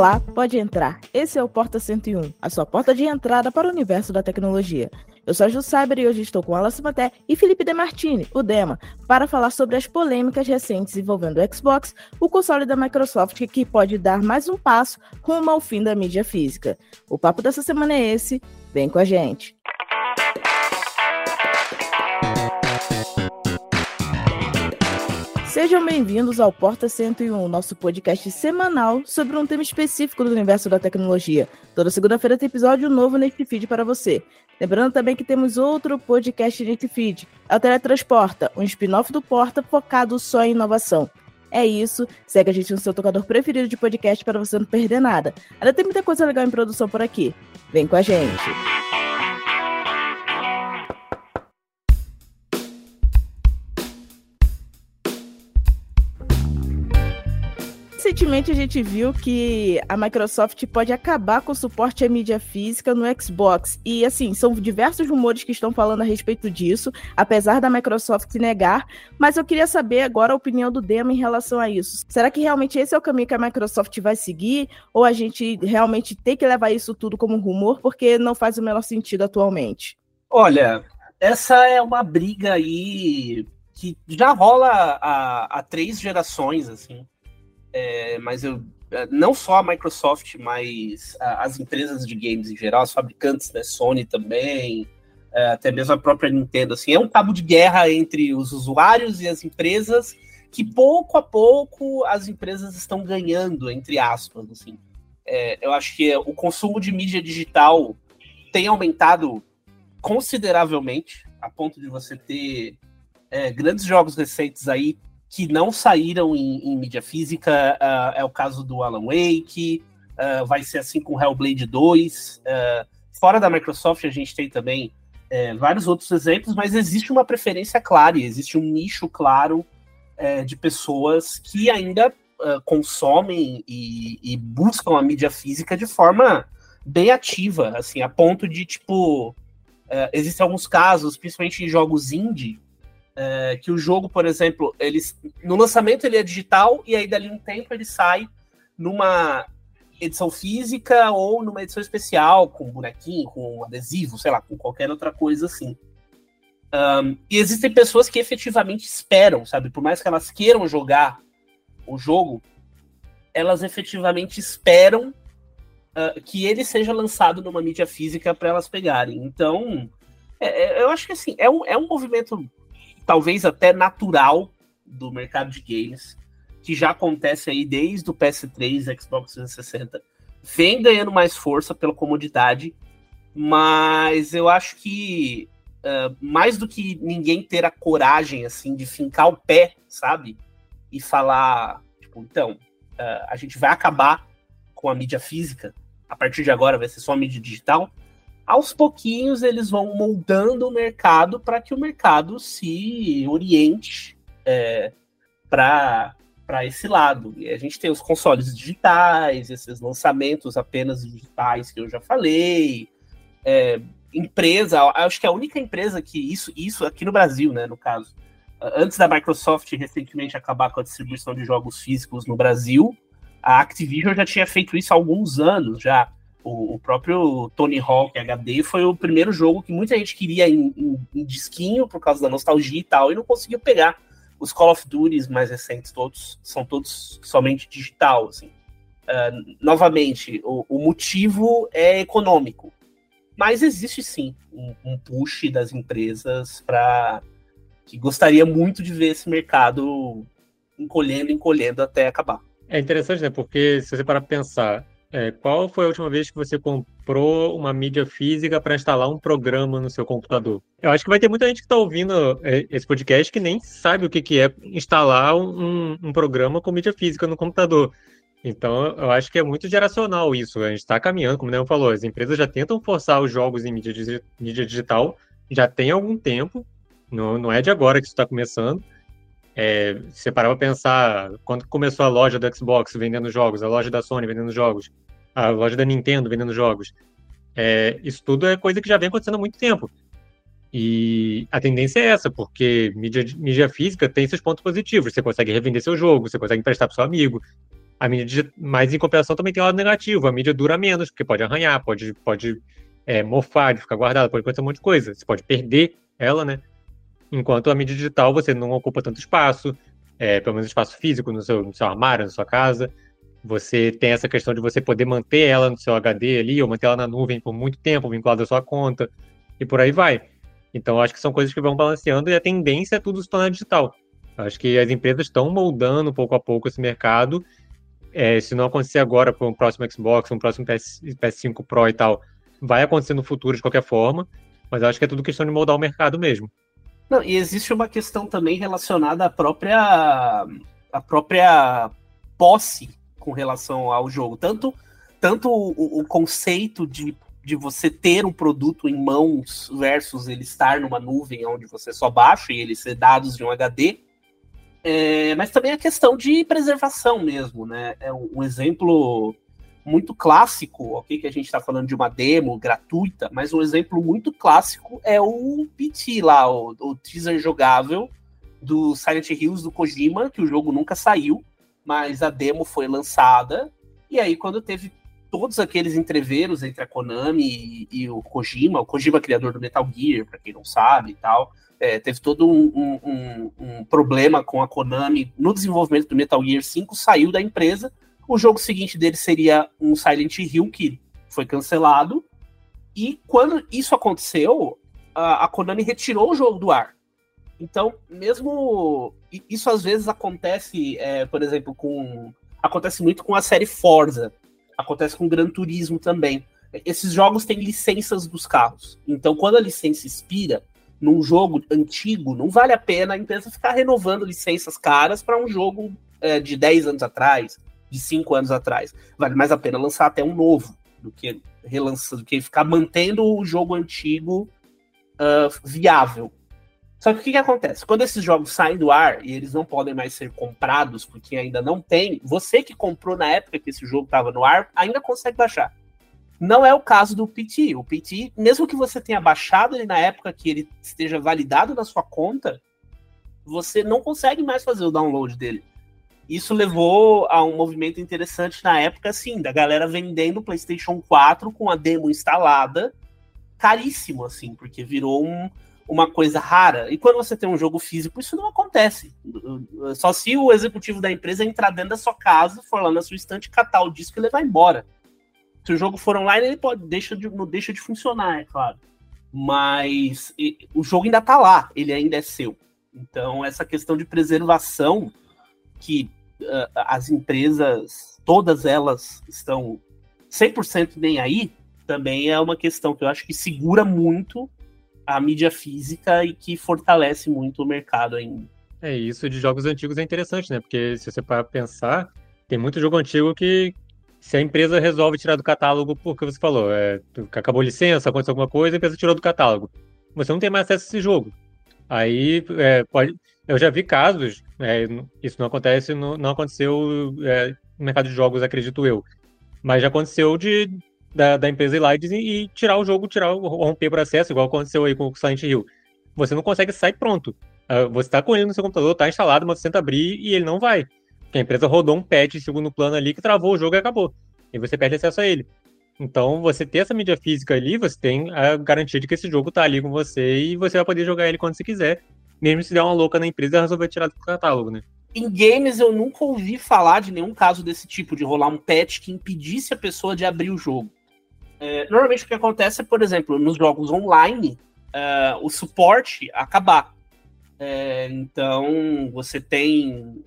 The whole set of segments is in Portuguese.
Olá, pode entrar. Esse é o Porta 101, a sua porta de entrada para o universo da tecnologia. Eu sou a Ju Cyber e hoje estou com Alice Maté e Felipe Demartini, o Dema, para falar sobre as polêmicas recentes envolvendo o Xbox, o console da Microsoft que pode dar mais um passo rumo ao fim da mídia física. O papo dessa semana é esse, vem com a gente. Sejam bem-vindos ao Porta 101, nosso podcast semanal sobre um tema específico do universo da tecnologia. Toda segunda-feira tem episódio novo neste feed para você. Lembrando também que temos outro podcast neste feed, é o Teletransporta, um spin-off do Porta focado só em inovação. É isso, segue a gente no seu tocador preferido de podcast para você não perder nada. Ainda tem muita coisa legal em produção por aqui. Vem com a gente! Recentemente a gente viu que a Microsoft pode acabar com o suporte à mídia física no Xbox. E assim, são diversos rumores que estão falando a respeito disso, apesar da Microsoft negar. Mas eu queria saber agora a opinião do Demo em relação a isso. Será que realmente esse é o caminho que a Microsoft vai seguir? Ou a gente realmente tem que levar isso tudo como rumor, porque não faz o menor sentido atualmente? Olha, essa é uma briga aí que já rola há, há três gerações, assim é, mas eu é, não só a Microsoft, mas as empresas de games em geral, os fabricantes, né, Sony também, é, até mesmo a própria Nintendo, assim, é um cabo de guerra entre os usuários e as empresas que pouco a pouco as empresas estão ganhando, entre aspas, assim. É, eu acho que o consumo de mídia digital tem aumentado consideravelmente, a ponto de você ter é, grandes jogos recentes aí que não saíram em, em mídia física. Uh, é o caso do Alan Wake, uh, vai ser assim com Hellblade 2. Uh, ah, fora da Microsoft, a gente tem também é, vários outros exemplos, mas existe uma preferência clara, existe um nicho claro é, de pessoas que ainda consomem e, e, buscam a mídia física de forma bem ativa, assim, a ponto de, tipo, existem alguns casos, principalmente em jogos indie, é, que o jogo, por exemplo, eles, no lançamento ele é digital e aí dali um tempo ele sai numa edição física ou numa edição especial, com bonequinho, com adesivo, sei lá, com qualquer outra coisa assim. Um, e existem pessoas que efetivamente esperam, sabe? Por mais que elas queiram jogar o jogo, elas efetivamente esperam uh, que ele seja lançado numa mídia física para elas pegarem. Então, é, é, eu acho que assim, é um, é um movimento talvez até natural do mercado de games, que já acontece aí desde o PS3, Xbox 360, vem ganhando mais força pela comodidade, mas eu acho que uh, mais do que ninguém ter a coragem assim de fincar o pé, sabe, e falar, tipo, então, uh, a gente vai acabar com a mídia física, a partir de agora vai ser só mídia digital aos pouquinhos eles vão moldando o mercado para que o mercado se oriente é, para esse lado. E a gente tem os consoles digitais, esses lançamentos apenas digitais que eu já falei. É, empresa, acho que a única empresa que isso, isso aqui no Brasil, né, no caso, antes da Microsoft recentemente acabar com a distribuição de jogos físicos no Brasil, a Activision já tinha feito isso há alguns anos já. O, o, próprio Tony Hawk HD foi o primeiro jogo que muita gente queria em, em, em, disquinho por causa da nostalgia e tal, e não conseguiu pegar. Os Call of Duty mais recentes todos são todos somente digital, assim. Uh, novamente, o, o, motivo é econômico, mas existe sim um, um push das empresas para que gostaria muito de ver esse mercado encolhendo, encolhendo até acabar. É interessante, né? Porque se você para pensar, é, qual foi a última vez que você comprou uma mídia física para instalar um programa no seu computador? Eu acho que vai ter muita gente que está ouvindo é, esse podcast que nem sabe o que, que é instalar um, um programa com mídia física no computador. Então, eu acho que é muito geracional isso. A gente está caminhando, como o Neon falou, as empresas já tentam forçar os jogos em mídia, mídia digital já tem algum tempo, não, não é de agora que isso está começando. É, parar para pensar, quando começou a loja do Xbox vendendo jogos, a loja da Sony vendendo jogos, a loja da Nintendo vendendo jogos, é, isso tudo é coisa que já vem acontecendo há muito tempo. E a tendência é essa, porque mídia, mídia física tem seus pontos positivos. Você consegue revender seu jogo, você consegue emprestar para seu amigo. A mídia, mas em compensação também tem o lado negativo. A mídia dura menos, porque pode arranhar, pode, pode é, mofar, ficar guardada, pode acontecer um monte de coisa. Você pode perder ela, né? Enquanto a mídia digital você não ocupa tanto espaço, é, pelo menos espaço físico no seu, no seu armário, na sua casa. Você tem essa questão de você poder manter ela no seu HD ali, ou manter ela na nuvem por muito tempo, vinculada à sua conta, e por aí vai. Então, acho que são coisas que vão balanceando e a tendência é tudo se tornar digital. Acho que as empresas estão moldando pouco a pouco esse mercado. É, se não acontecer agora para um próximo Xbox, um próximo PS, PS5 Pro e tal, vai acontecer no futuro de qualquer forma. Mas acho que é tudo questão de moldar o mercado mesmo. Não, e existe uma questão também relacionada à própria, à própria posse com relação ao jogo. Tanto, tanto o, o conceito de, de você ter um produto em mãos versus ele estar numa nuvem onde você só baixa e ele ser dados de um HD, é, mas também a questão de preservação mesmo, né? É um, um exemplo muito clássico, ok? Que a gente está falando de uma demo gratuita, mas um exemplo muito clássico é o PT lá, o, o teaser jogável do Silent Hills do Kojima, que o jogo nunca saiu, mas a demo foi lançada. E aí, quando teve todos aqueles entreveros entre a Konami e, e o Kojima, o Kojima criador do Metal Gear, para quem não sabe e tal, é, teve todo um, um, um, problema com a Konami no desenvolvimento do Metal Gear 5, saiu da empresa o jogo seguinte dele seria um Silent Hill que foi cancelado. E quando isso aconteceu, a, Konami retirou o jogo do ar. Então, mesmo isso às vezes acontece, é, por exemplo, com acontece muito com a série Forza, acontece com Gran Turismo também. Esses jogos têm licenças dos carros. Então, quando a licença expira num jogo antigo, não vale a pena a empresa ficar renovando licenças caras para um jogo é, de 10 anos atrás, de cinco anos atrás. Vale mais a pena lançar até um novo do que relançar, do que ficar mantendo o jogo antigo uh, viável. Só que o que, que, acontece? Quando esses jogos saem do ar e eles não podem mais ser comprados porque ainda não tem, você que comprou na época que esse jogo estava no ar ainda consegue baixar. Não é o caso do PT. O PT, mesmo que você tenha baixado ele na época que ele esteja validado na sua conta, você não consegue mais fazer o download dele. Isso levou a um movimento interessante na época, assim, da galera vendendo PlayStation 4 com a demo instalada, caríssimo, assim, porque virou um, uma coisa rara. E quando você tem um jogo físico, isso não acontece. Só se o executivo da empresa entrar dentro da sua casa, for lá na sua estante, catar o disco e levar embora. Se o jogo for online, ele pode deixa de, não deixa de funcionar, é claro. Mas e, o jogo ainda tá lá, ele ainda é seu. Então, essa questão de preservação que as empresas, todas elas estão 100% nem aí, também é uma questão que eu acho que segura muito a mídia física e que fortalece muito o mercado ainda. É, isso de jogos antigos é interessante, né? Porque se você para pensar, tem muito jogo antigo que se a empresa resolve tirar do catálogo porque você falou, é, acabou a licença, aconteceu alguma coisa, a empresa tirou do catálogo. Você não tem mais acesso a esse jogo. Aí é, pode, eu já vi casos, é, isso não acontece, não, não aconteceu é, no mercado de jogos, acredito eu. Mas já aconteceu de da, da empresa ir lá e, e, tirar o jogo, tirar romper o acesso, igual aconteceu aí com o Silent Hill. Você não consegue sair pronto. Uh, você está com ele no seu computador, está instalado, mas você tenta abrir e ele não vai. Porque a empresa rodou um patch em segundo plano ali que travou o jogo e acabou. E você perde acesso a ele. Então, você ter essa mídia física ali, você tem a garantia de que esse jogo está ali com você e você vai poder jogar ele quando você quiser mesmo se der uma louca na empresa resolver tirar do catálogo, né? Em games eu nunca ouvi falar de nenhum caso desse tipo, de rolar um patch que impedisse a pessoa de abrir o jogo. É, normalmente o que acontece é, por exemplo, nos jogos online, é, o suporte acabar. É, então você tem,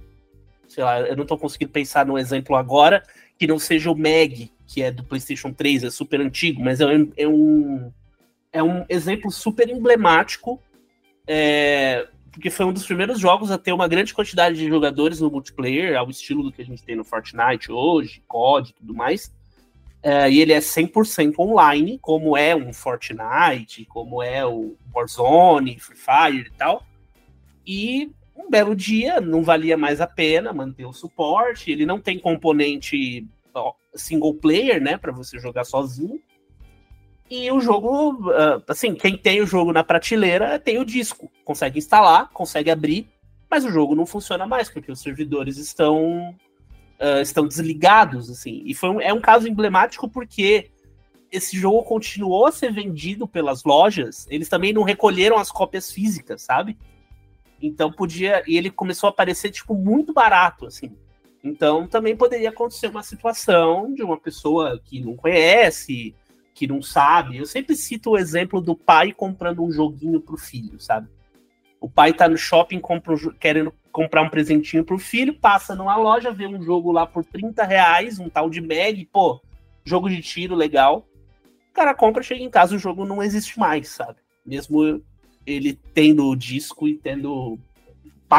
sei lá, eu não estou conseguindo pensar num exemplo agora que não seja o Meg, que é do PlayStation 3, é super antigo, mas é, é um, é um exemplo super emblemático é, porque foi um dos primeiros jogos a ter uma grande quantidade de jogadores no multiplayer, ao estilo do que a gente tem no Fortnite hoje, COD e tudo mais. É, e ele é 100% online, como é um Fortnite, como é o Warzone, Free Fire e tal. E um belo dia não valia mais a pena manter o suporte. Ele não tem componente single player, né, para você jogar sozinho. E o jogo, ah, assim, quem tem o jogo na prateleira tem o disco. Consegue instalar, consegue abrir, mas o jogo não funciona mais, porque os servidores estão uh, estão desligados, assim. E foi um, é um caso emblemático porque esse jogo continuou a ser vendido pelas lojas, eles também não recolheram as cópias físicas, sabe? Então podia. E ele começou a aparecer, tipo, muito barato, assim. Então também poderia acontecer uma situação de uma pessoa que não conhece, que não sabe. Eu sempre cito o exemplo do pai comprando um joguinho pro filho, sabe? O pai tá no shopping compra um, querendo comprar um presentinho pro filho, passa numa loja, vê um jogo lá por 30 reais, um tal de Mag, pô, jogo de tiro legal. O cara compra, chega em casa, o jogo não existe mais, sabe? Mesmo ele tendo o disco e tendo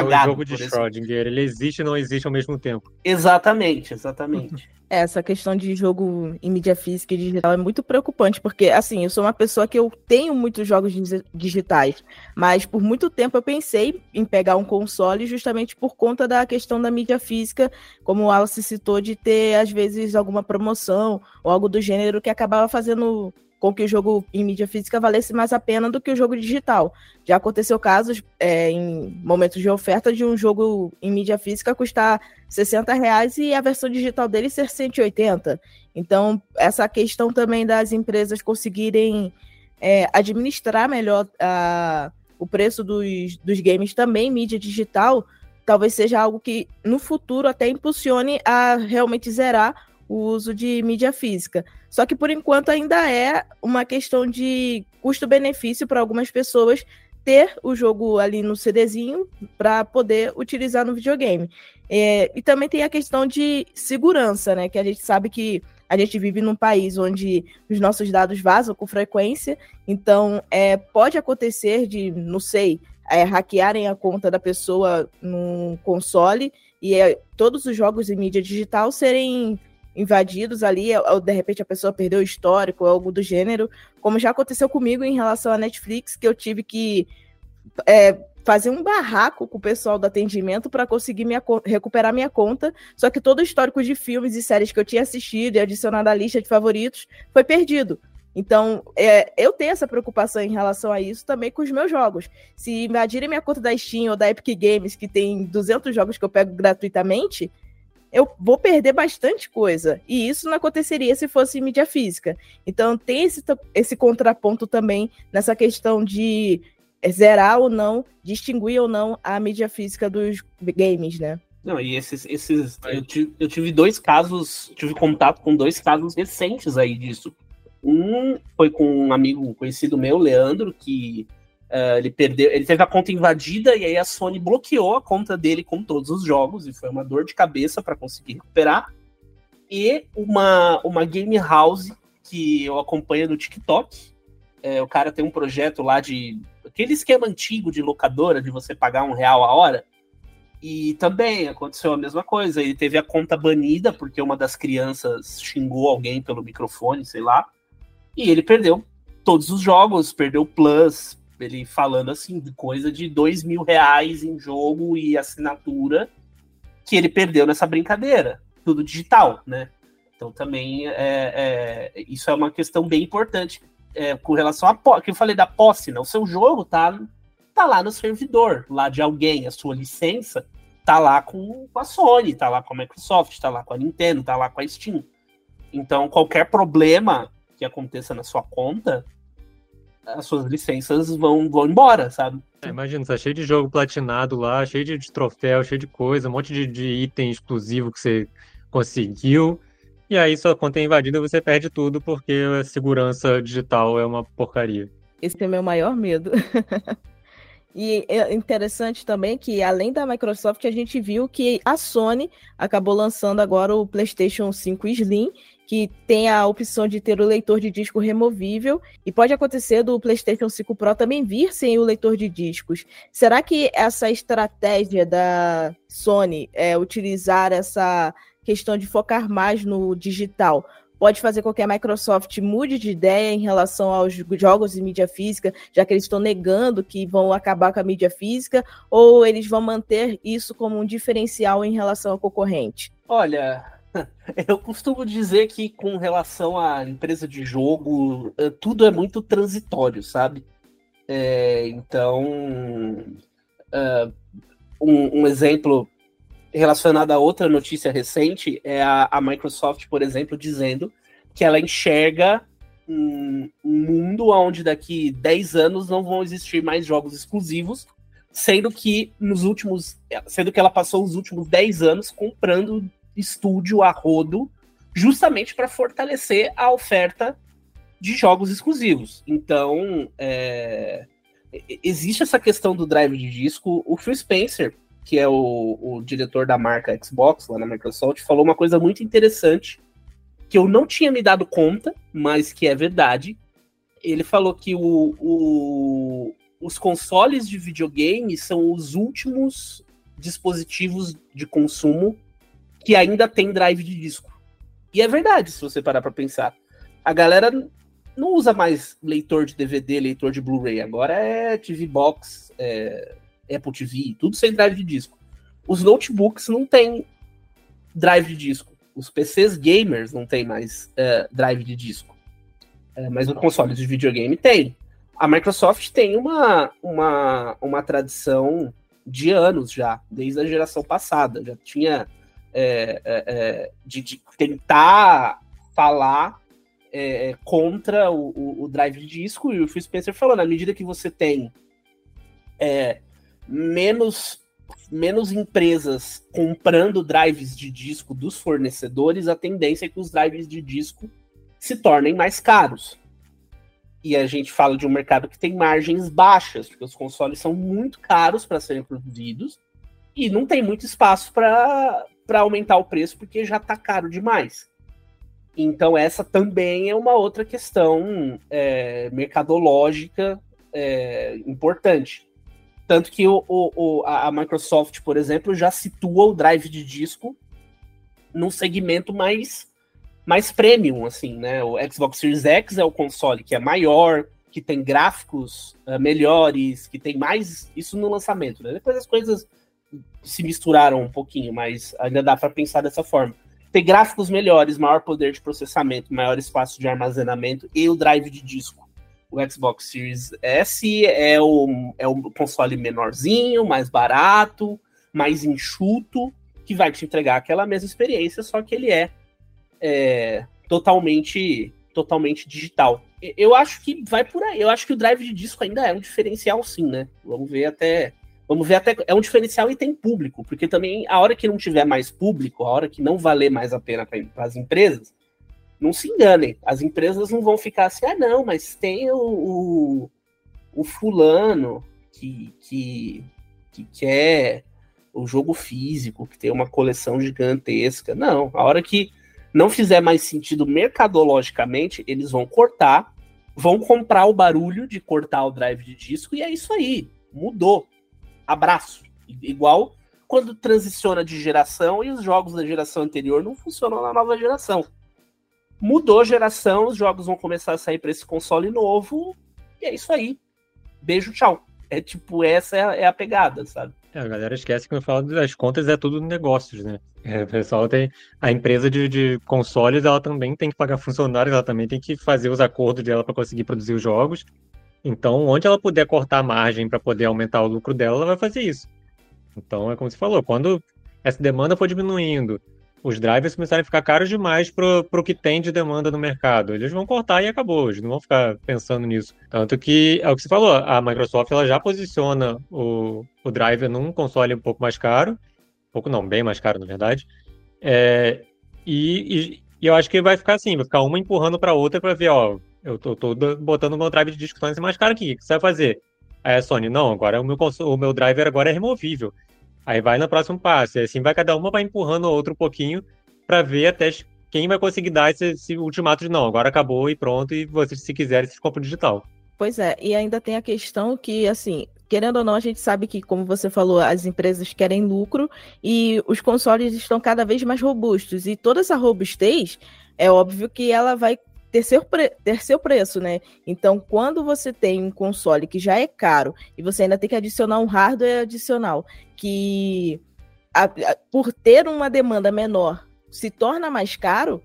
pagado. É o jogo de Schrödinger, ele existe e não existe ao mesmo tempo. Exatamente, exatamente. É, essa questão de jogo em mídia física e digital é muito preocupante, porque, assim, eu sou uma pessoa que eu tenho muitos jogos digitais, mas por muito tempo eu pensei em pegar um console justamente por conta da questão da mídia física, como o Alice citou, de ter, às vezes, alguma promoção ou algo do gênero que acabava fazendo com que o jogo em mídia física valesse mais a pena do que o jogo digital. Já aconteceu casos é, em momentos de oferta de um jogo em mídia física custar 60 reais e a versão digital dele ser 180. Então, essa questão também das empresas conseguirem é, administrar melhor a, o preço dos, dos games também em mídia digital, talvez seja algo que no futuro até impulsione a realmente zerar o uso de mídia física. Só que por enquanto ainda é uma questão de custo-benefício para algumas pessoas ter o jogo ali no CDzinho para poder utilizar no videogame. É, e também tem a questão de segurança, né? Que a gente sabe que a gente vive num país onde os nossos dados vazam com frequência, então é, pode acontecer de, não sei, é, hackearem a conta da pessoa num console e é, todos os jogos em mídia digital serem invadidos ali, ou de repente a pessoa perdeu o histórico, ou algo do gênero, como já aconteceu comigo em relação à Netflix, que eu tive que é, fazer um barraco com o pessoal do atendimento para conseguir minha, recuperar minha conta. Só que todo o histórico de filmes e séries que eu tinha assistido e adicionado à lista de favoritos foi perdido. Então, é, eu tenho essa preocupação em relação a isso também com os meus jogos. Se invadirem minha conta da Steam ou da Epic Games, que tem 200 jogos que eu pego gratuitamente, eu vou perder bastante coisa. E isso não aconteceria se fosse mídia física. Então tem esse, esse contraponto também nessa questão de zerar ou não, distinguir ou não a mídia física dos games, né? Não, e esses. esses eu, tive, eu tive dois casos, tive contato com dois casos recentes aí disso. Um foi com um amigo conhecido meu, Leandro, que Uh, ele perdeu, ele teve a conta invadida e aí a Sony bloqueou a conta dele com todos os jogos e foi uma dor de cabeça para conseguir recuperar. E uma, uma game house que eu acompanho no TikTok. É, o cara tem um projeto lá de aquele esquema antigo de locadora de você pagar um real a hora. E também aconteceu a mesma coisa. Ele teve a conta banida porque uma das crianças xingou alguém pelo microfone, sei lá. E ele perdeu todos os jogos, perdeu Plus, ele falando assim, de coisa de dois mil reais em jogo e assinatura que ele perdeu nessa brincadeira. Tudo digital, né? Então também é, é isso é uma questão bem importante é, com relação a que eu falei da posse, né? O seu jogo tá, tá lá no servidor, lá de alguém, a sua licença tá lá com, com a Sony, tá lá com a Microsoft, tá lá com a Nintendo, tá lá com a Steam. Então qualquer problema que aconteça na sua conta, as suas licenças vão, vão embora, sabe? É, imagina, tá cheio de jogo platinado lá, cheio de, de troféu, cheio de coisa, um monte de, de item exclusivo que você conseguiu. E aí sua conta é invadida você perde tudo porque a segurança digital é uma porcaria. Esse é o meu maior medo. E é interessante também que, além da Microsoft, a gente viu que a Sony acabou lançando agora o PlayStation 5 Slim, que tem a opção de ter o leitor de disco removível e pode acontecer do PlayStation 5 Pro também vir sem o leitor de discos. Será que essa estratégia da Sony é utilizar essa questão de focar mais no digital pode fazer com que a Microsoft mude de ideia em relação aos jogos de mídia física, já que eles estão negando que vão acabar com a mídia física, ou eles vão manter isso como um diferencial em relação ao concorrente? Olha, Eu costumo dizer que, com relação à empresa de jogo, eh, tudo é muito transitório, sabe? É, então, uh, um, um, exemplo relacionada a outra notícia recente, é a, a Microsoft, por exemplo, dizendo que ela enxerga um, um mundo onde daqui 10 anos não vão existir mais jogos exclusivos, sendo que nos últimos. Sendo que ela passou os últimos 10 anos comprando estúdio a rodo, justamente para fortalecer a oferta de jogos exclusivos. Então, é, existe essa questão do drive de disco. O Phil Spencer, que é o, o diretor da marca Xbox lá na Microsoft, falou uma coisa muito interessante que eu não tinha me dado conta, mas que é verdade. Ele falou que o, o, os consoles de videogame são os últimos dispositivos de consumo que ainda tem drive de disco. E é verdade, se você parar para pensar. A galera não usa mais leitor de DVD, leitor de Blu-ray. Agora é TV Box, é Apple TV, tudo sem drive de disco. Os notebooks não tem drive de disco. Os PCs gamers não tem mais é, drive de disco. É, mas os consoles de videogame tem. A Microsoft tem uma, uma, uma tradição de anos já, desde a geração passada. Já tinha é, é, é de, de, tentar falar é, contra o, o, o, drive de disco, e o Phil Spencer falou, na medida que você tem menos menos empresas comprando drives de disco dos fornecedores, a tendência é que os drives de disco se tornem mais caros. E a gente fala de um mercado que tem margens baixas, porque os consoles são muito caros para serem produzidos e não tem muito espaço para aumentar o preço, porque já está caro demais. Então, essa também é uma outra questão é, mercadológica é, importante. Tanto que o, o, a Microsoft, por exemplo, já situa o drive de disco num segmento mais, mais premium, assim, né? O Xbox Series X é o console que é maior, que tem gráficos uh, melhores, que tem mais isso no lançamento, né? Depois as coisas se misturaram um pouquinho, mas ainda dá para pensar dessa forma. Tem gráficos melhores, maior poder de processamento, maior espaço de armazenamento e o drive de disco o Xbox Series S é o, é o console menorzinho, mais barato, mais enxuto, que vai te entregar aquela mesma experiência, só que ele é, é totalmente totalmente digital. Eu acho que vai por aí. Eu acho que o drive de disco ainda é um diferencial, sim, né? Vamos ver até. Vamos ver até. É um diferencial e tem público, porque também a hora que não tiver mais público, a hora que não valer mais a pena para as empresas, não se enganem, as empresas não vão ficar assim, ah, não, mas tem o, o, o fulano que, que, que quer o jogo físico, que tem uma coleção gigantesca. Não, a hora que não fizer mais sentido mercadologicamente, eles vão cortar, vão comprar o barulho de cortar o drive de disco, e é isso aí. Mudou. Abraço. Igual quando transiciona de geração e os jogos da geração anterior não funcionam na nova geração mudou a geração, os jogos vão começar a sair para esse console novo, e é isso aí. Beijo, tchau. É tipo, essa é a, é pegada, sabe? É, a galera esquece que no final das contas é tudo negócios, né? É, o pessoal tem. A empresa de, de, consoles, ela também tem que pagar funcionários, ela também tem que fazer os acordos dela para conseguir produzir os jogos. Então, onde ela puder cortar a margem para poder aumentar o lucro dela, ela vai fazer isso. Então, é como você falou, quando essa demanda for diminuindo, os drivers começarem a ficar caros demais para o que tem de demanda no mercado. Eles vão cortar e acabou, eles não vão ficar pensando nisso. Tanto que, é o que você falou, a Microsoft ela já posiciona o, o driver num console um pouco mais caro, um pouco não, bem mais caro, na verdade. É, e, e, e, eu acho que vai ficar assim, vai ficar uma empurrando para outra para ver, ó, eu tô, tô botando meu drive de disco mais caro aqui, o que você vai fazer? Aí a Sony, não, agora o meu, o meu driver agora é removível. Aí vai no próximo passo. E assim vai cada uma vai empurrando o outro um pouquinho para ver até quem vai conseguir dar esse, esse, ultimato de não, agora acabou e pronto, e vocês, se quiserem, vocês compram digital. Pois é, e ainda tem a questão que, assim, querendo ou não, a gente sabe que, como você falou, as empresas querem lucro e os consoles estão cada vez mais robustos. E toda essa robustez, é óbvio que ela vai ter seu, pre preço, né? Então, quando você tem um console que já é caro e você ainda tem que adicionar um hardware adicional, que a, a, por ter uma demanda menor se torna mais caro,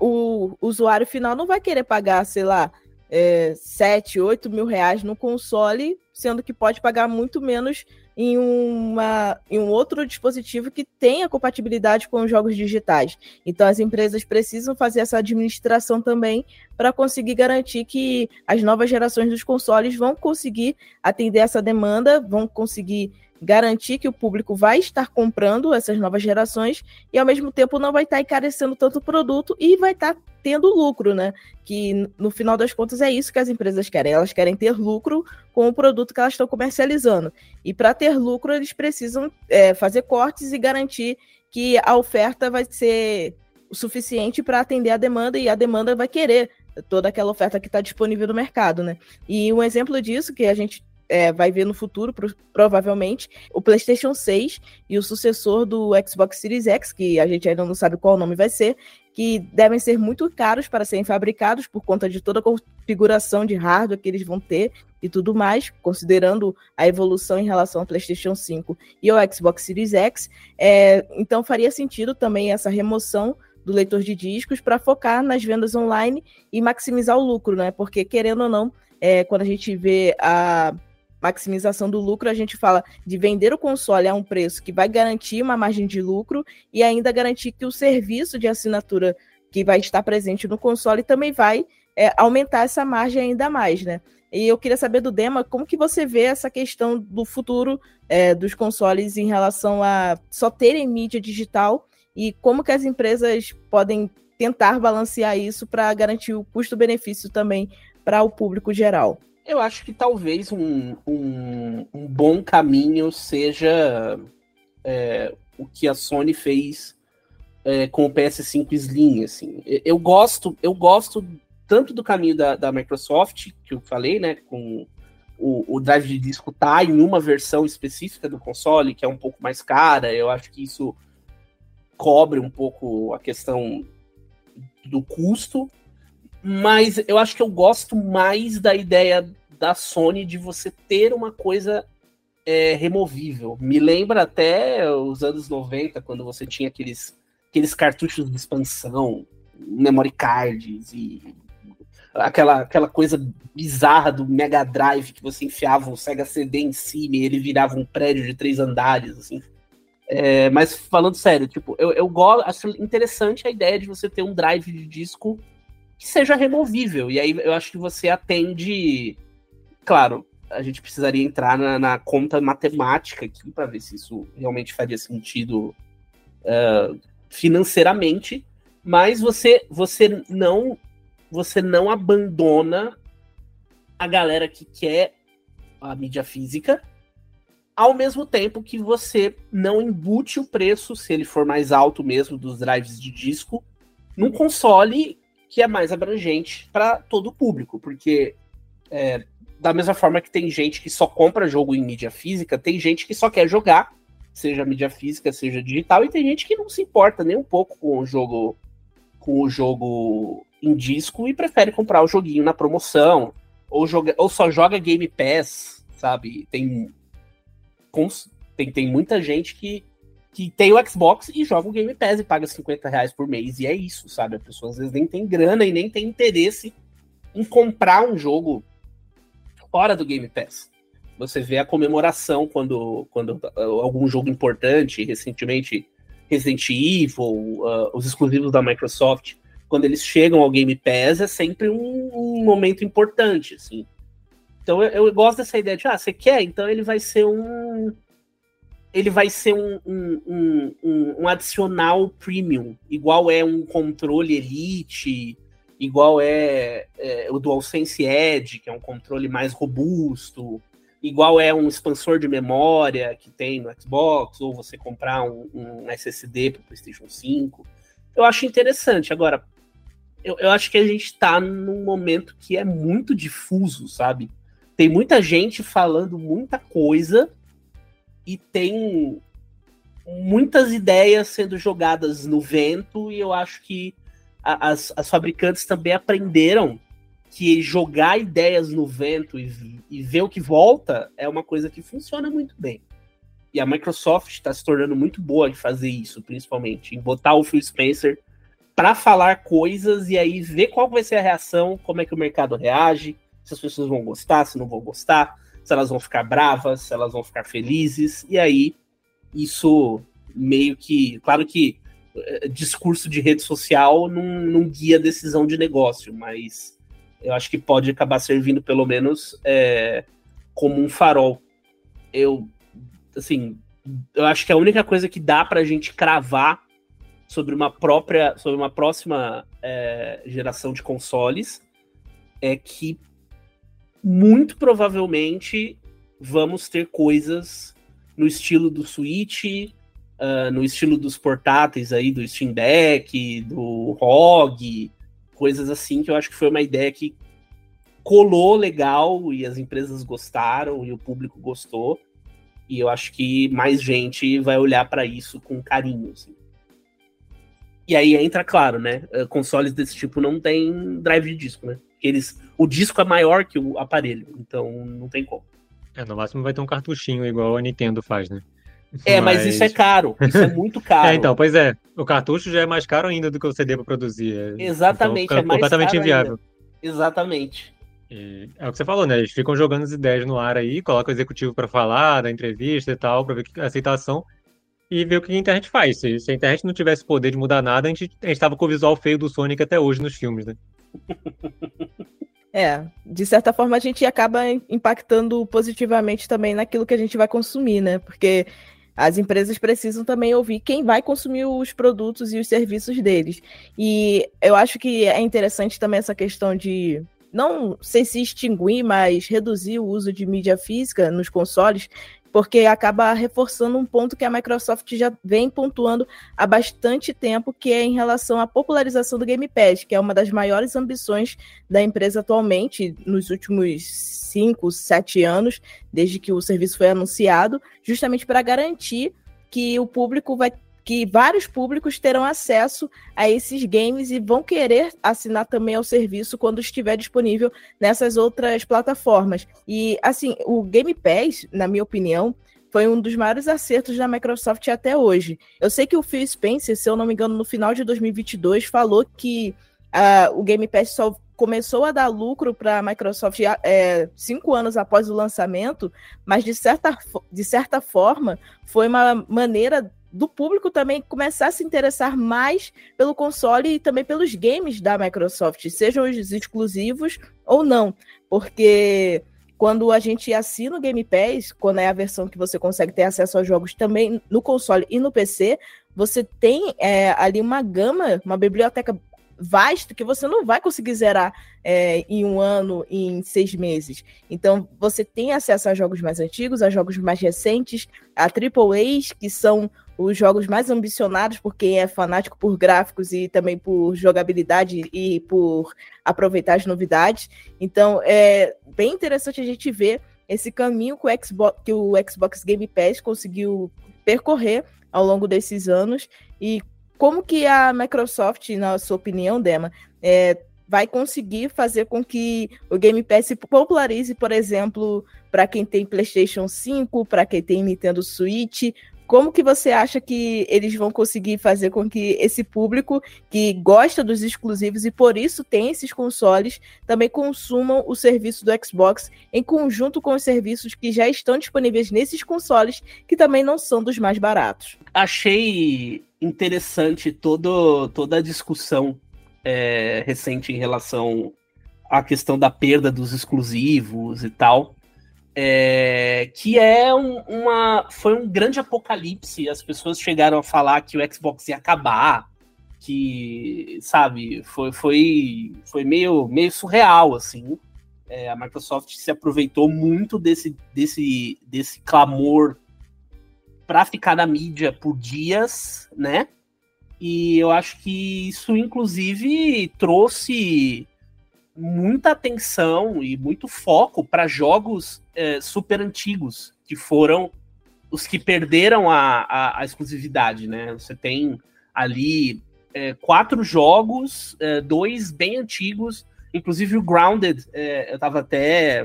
o usuário final não vai querer pagar, sei lá, é, 7, 8 mil reais no console, sendo que pode pagar muito menos em, uma, em um outro dispositivo que tenha compatibilidade com os jogos digitais. Então, as empresas precisam fazer essa administração também para conseguir garantir que as novas gerações dos consoles vão conseguir atender essa demanda, vão conseguir garantir que o público vai estar comprando essas novas gerações e ao mesmo tempo não vai estar encarecendo tanto o produto e vai estar tendo lucro, né? Que no final das contas é isso que as empresas querem. Elas querem ter lucro com o produto que elas estão comercializando. E para ter lucro, eles precisam é, fazer cortes e garantir que a oferta vai ser o suficiente para atender a demanda e a demanda vai querer toda aquela oferta que está disponível no mercado, né? E um exemplo disso que a gente é, vai ver no futuro, provavelmente, o PlayStation 6 e o sucessor do Xbox Series X, que a gente ainda não sabe qual nome vai ser, que devem ser muito caros para serem fabricados por conta de toda a configuração de hardware que eles vão ter e tudo mais, considerando a evolução em relação ao PlayStation 5 e ao Xbox Series X. É, então faria sentido também essa remoção do leitor de discos para focar nas vendas online e maximizar o lucro, né? Porque querendo ou não, é, quando a gente vê a maximização do lucro, a gente fala de vender o console a um preço que vai garantir uma margem de lucro e ainda garantir que o serviço de assinatura que vai estar presente no console também vai é, aumentar essa margem ainda mais, né? E eu queria saber do Dema como que você vê essa questão do futuro é, dos consoles em relação a só terem mídia digital e como que as empresas podem tentar balancear isso para garantir o custo-benefício também para o público geral. Eu acho que talvez um, um, um bom caminho seja é, o que a Sony fez é, com o PS5 Slim. Assim. Eu gosto, eu gosto tanto do caminho da, da Microsoft, que eu falei, né? Com o, o drive de disco tá em uma versão específica do console, que é um pouco mais cara. Eu acho que isso cobre um pouco a questão do custo mas eu acho que eu gosto mais da ideia da Sony de você ter uma coisa é, removível. Me lembra até os anos 90, quando você tinha aqueles, aqueles cartuchos de expansão, memory cards e aquela, aquela coisa bizarra do Mega Drive que você enfiava o Sega CD em cima e ele virava um prédio de três andares, assim. É, mas falando sério, tipo, eu, eu gosto, acho interessante a ideia de você ter um drive de disco que seja removível. E aí eu acho que você atende. Claro, a gente precisaria entrar na, na conta matemática aqui para ver se isso realmente faria sentido uh, financeiramente. Mas você, você não você não abandona a galera que quer a mídia física, ao mesmo tempo que você não embute o preço, se ele for mais alto mesmo, dos drives de disco, num console que é mais abrangente para todo o público, porque é, da mesma forma que tem gente que só compra jogo em mídia física, tem gente que só quer jogar, seja mídia física, seja digital, e tem gente que não se importa nem um pouco com o jogo com o jogo em disco e prefere comprar o joguinho na promoção, ou, joga, ou só joga Game Pass, sabe? Tem, tem, tem muita gente que que tem o Xbox e joga o Game Pass e paga 50 reais por mês. E é isso, sabe? A pessoa às vezes nem tem grana e nem tem interesse em comprar um jogo fora do Game Pass. Você vê a comemoração quando, quando uh, algum jogo importante, recentemente Resident Evil, uh, os exclusivos da Microsoft, quando eles chegam ao Game Pass, é sempre um, um momento importante, assim. Então eu, eu, gosto dessa ideia de, ah, você quer? Então ele vai ser um, ele vai ser um, um, um, um, adicional premium, igual é um controle Elite, igual é, é, o DualSense Edge, que é um controle mais robusto, igual é um expansor de memória que tem no Xbox, ou você comprar um, um SSD para o PlayStation 5. Eu acho interessante. Agora, eu, eu acho que a gente está num momento que é muito difuso, sabe? Tem muita gente falando muita coisa e tem muitas ideias sendo jogadas no vento, e eu acho que a, as, as fabricantes também aprenderam que jogar ideias no vento e, e, ver o que volta é uma coisa que funciona muito bem. E a Microsoft está se tornando muito boa de fazer isso, principalmente, em botar o Phil Spencer para falar coisas e aí ver qual vai ser a reação, como é que o mercado reage, se as pessoas vão gostar, se não vão gostar, se elas vão ficar bravas, se elas vão ficar felizes, e aí isso meio que. Claro que é, discurso de rede social não, não guia decisão de negócio, mas eu acho que pode acabar servindo pelo menos é, como um farol. Eu, assim, eu acho que a única coisa que dá para a gente cravar sobre uma própria, sobre uma próxima é, geração de consoles é que muito provavelmente vamos ter coisas no estilo do Switch, uh, no estilo dos portáteis aí, do Steam Deck, do ROG, coisas assim que eu acho que foi uma ideia que colou legal e as empresas gostaram e o público gostou. E eu acho que mais gente vai olhar para isso com carinho. Assim. E aí entra, claro, né? Ah, consoles desse tipo não tem drive de disco, né? Eles, o disco é maior que o aparelho, então não tem como. É, no máximo vai ter um cartuchinho igual a Nintendo faz, né? É, mas, mas isso é caro. Isso é muito caro. é, então, pois é. O cartucho já é mais caro ainda do que o CD para produzir. É, Exatamente, então, é mais completamente inviável. Ainda. Exatamente. E é o que você falou, né? Eles ficam jogando as ideias no ar aí, colocam o executivo para falar, da entrevista e tal, para ver a aceitação e ver o que a internet faz. Se, a internet não tivesse poder de mudar nada, a gente, a gente tava com o visual feio do Sonic até hoje nos filmes, né? É, de certa forma a gente acaba impactando positivamente também naquilo que a gente vai consumir, né? Porque as empresas precisam também ouvir quem vai consumir os produtos e os serviços deles. E eu acho que é interessante também essa questão de não sei se extinguir, mas reduzir o uso de mídia física nos consoles, porque acaba reforçando um ponto que a Microsoft já vem pontuando há bastante tempo, que é em relação à popularização do Game Pass, que é uma das maiores ambições da empresa atualmente, nos últimos cinco, sete anos, desde que o serviço foi anunciado, justamente para garantir que o público vai que vários públicos terão acesso a esses games e vão querer assinar também ao serviço quando estiver disponível nessas outras plataformas. E assim, o Game Pass, na minha opinião, foi um dos maiores acertos da Microsoft até hoje. Eu sei que o Phil Spencer, se eu não me engano, no final de 2022, falou que uh, o Game Pass só começou a dar lucro para a Microsoft é, cinco anos após o lançamento, mas de certa, de certa forma foi uma maneira do público também começar a se interessar mais pelo console e também pelos games da Microsoft, sejam os exclusivos ou não, porque quando a gente assina o Game Pass, quando é a versão que você consegue ter acesso aos jogos também no console e no PC, você tem é, ali uma gama, uma biblioteca vasto que você não vai conseguir zerar é, em um ano, em seis meses. Então, você tem acesso a jogos mais antigos, a jogos mais recentes, a AAAs, que são os jogos mais ambicionados por quem é fanático por gráficos e também por jogabilidade e por aproveitar as novidades. Então, é bem interessante a gente ver esse caminho que o Xbox, que o Xbox Game Pass conseguiu percorrer ao longo desses anos e como que a Microsoft, na sua opinião, Dema, é, vai conseguir fazer com que o Game Pass se popularize, por exemplo, para quem tem PlayStation 5, para quem tem Nintendo Switch, como que você acha que eles vão conseguir fazer com que esse público que gosta dos exclusivos e por isso tem esses consoles também consumam o serviço do Xbox em conjunto com os serviços que já estão disponíveis nesses consoles, que também não são dos mais baratos? Achei interessante todo, toda a discussão é, recente em relação à questão da perda dos exclusivos e tal é, que é um, uma foi um grande apocalipse. As pessoas chegaram a falar que o Xbox ia acabar, que sabe foi foi foi meio meio surreal assim. É, a Microsoft se aproveitou muito desse desse desse clamor para ficar na mídia por dias, né? E eu acho que isso inclusive trouxe muita atenção e muito foco para jogos é, super antigos, que foram os que perderam a, a, a exclusividade, né? Você tem ali é, quatro jogos, é, dois bem antigos, inclusive o Grounded, eu estava até,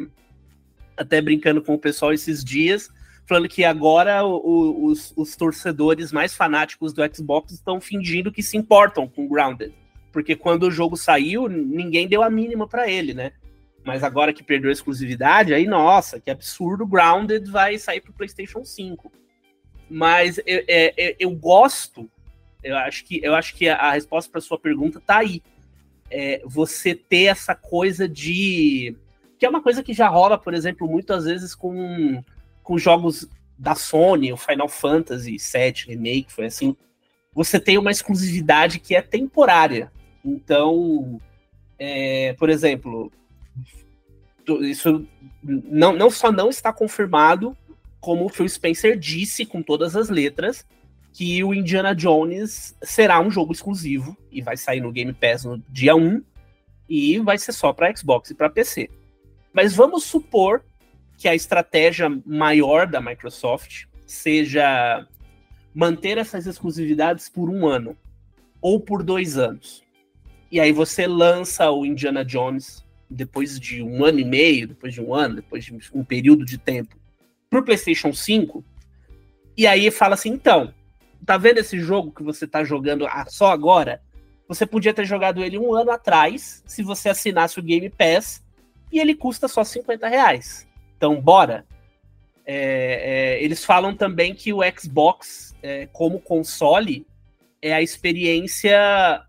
até brincando com o pessoal esses dias, falando que agora o, os, os torcedores mais fanáticos do Xbox estão fingindo que se importam com Grounded porque quando o jogo saiu, ninguém deu a mínima para ele, né? Mas agora que perdeu a exclusividade, aí, nossa, que absurdo, Grounded vai sair pro PlayStation 5. Mas eu, é, eu gosto, eu acho que, eu acho que a, resposta para sua pergunta tá aí. É, você ter essa coisa de. Que é uma coisa que já rola, por exemplo, muitas vezes com, com jogos da Sony, o Final Fantasy VII Remake, foi assim. Você tem uma exclusividade que é temporária. Então, é, por exemplo, isso não, não só não está confirmado, como o Phil Spencer disse com todas as letras, que o Indiana Jones será um jogo exclusivo e vai sair no Game Pass no dia 1 e vai ser só para Xbox e para PC. Mas vamos supor que a estratégia maior da Microsoft seja manter essas exclusividades por um ano ou por dois anos. E aí você lança o Indiana Jones depois de um ano e meio, depois de um ano, depois de um período de tempo, pro PlayStation 5. E aí fala assim: então, tá vendo esse jogo que você tá jogando só agora? Você podia ter jogado ele um ano atrás, se você assinasse o Game Pass, e ele custa só 50 reais. Então, bora. É, é, eles falam também que o Xbox, é, como console, é a experiência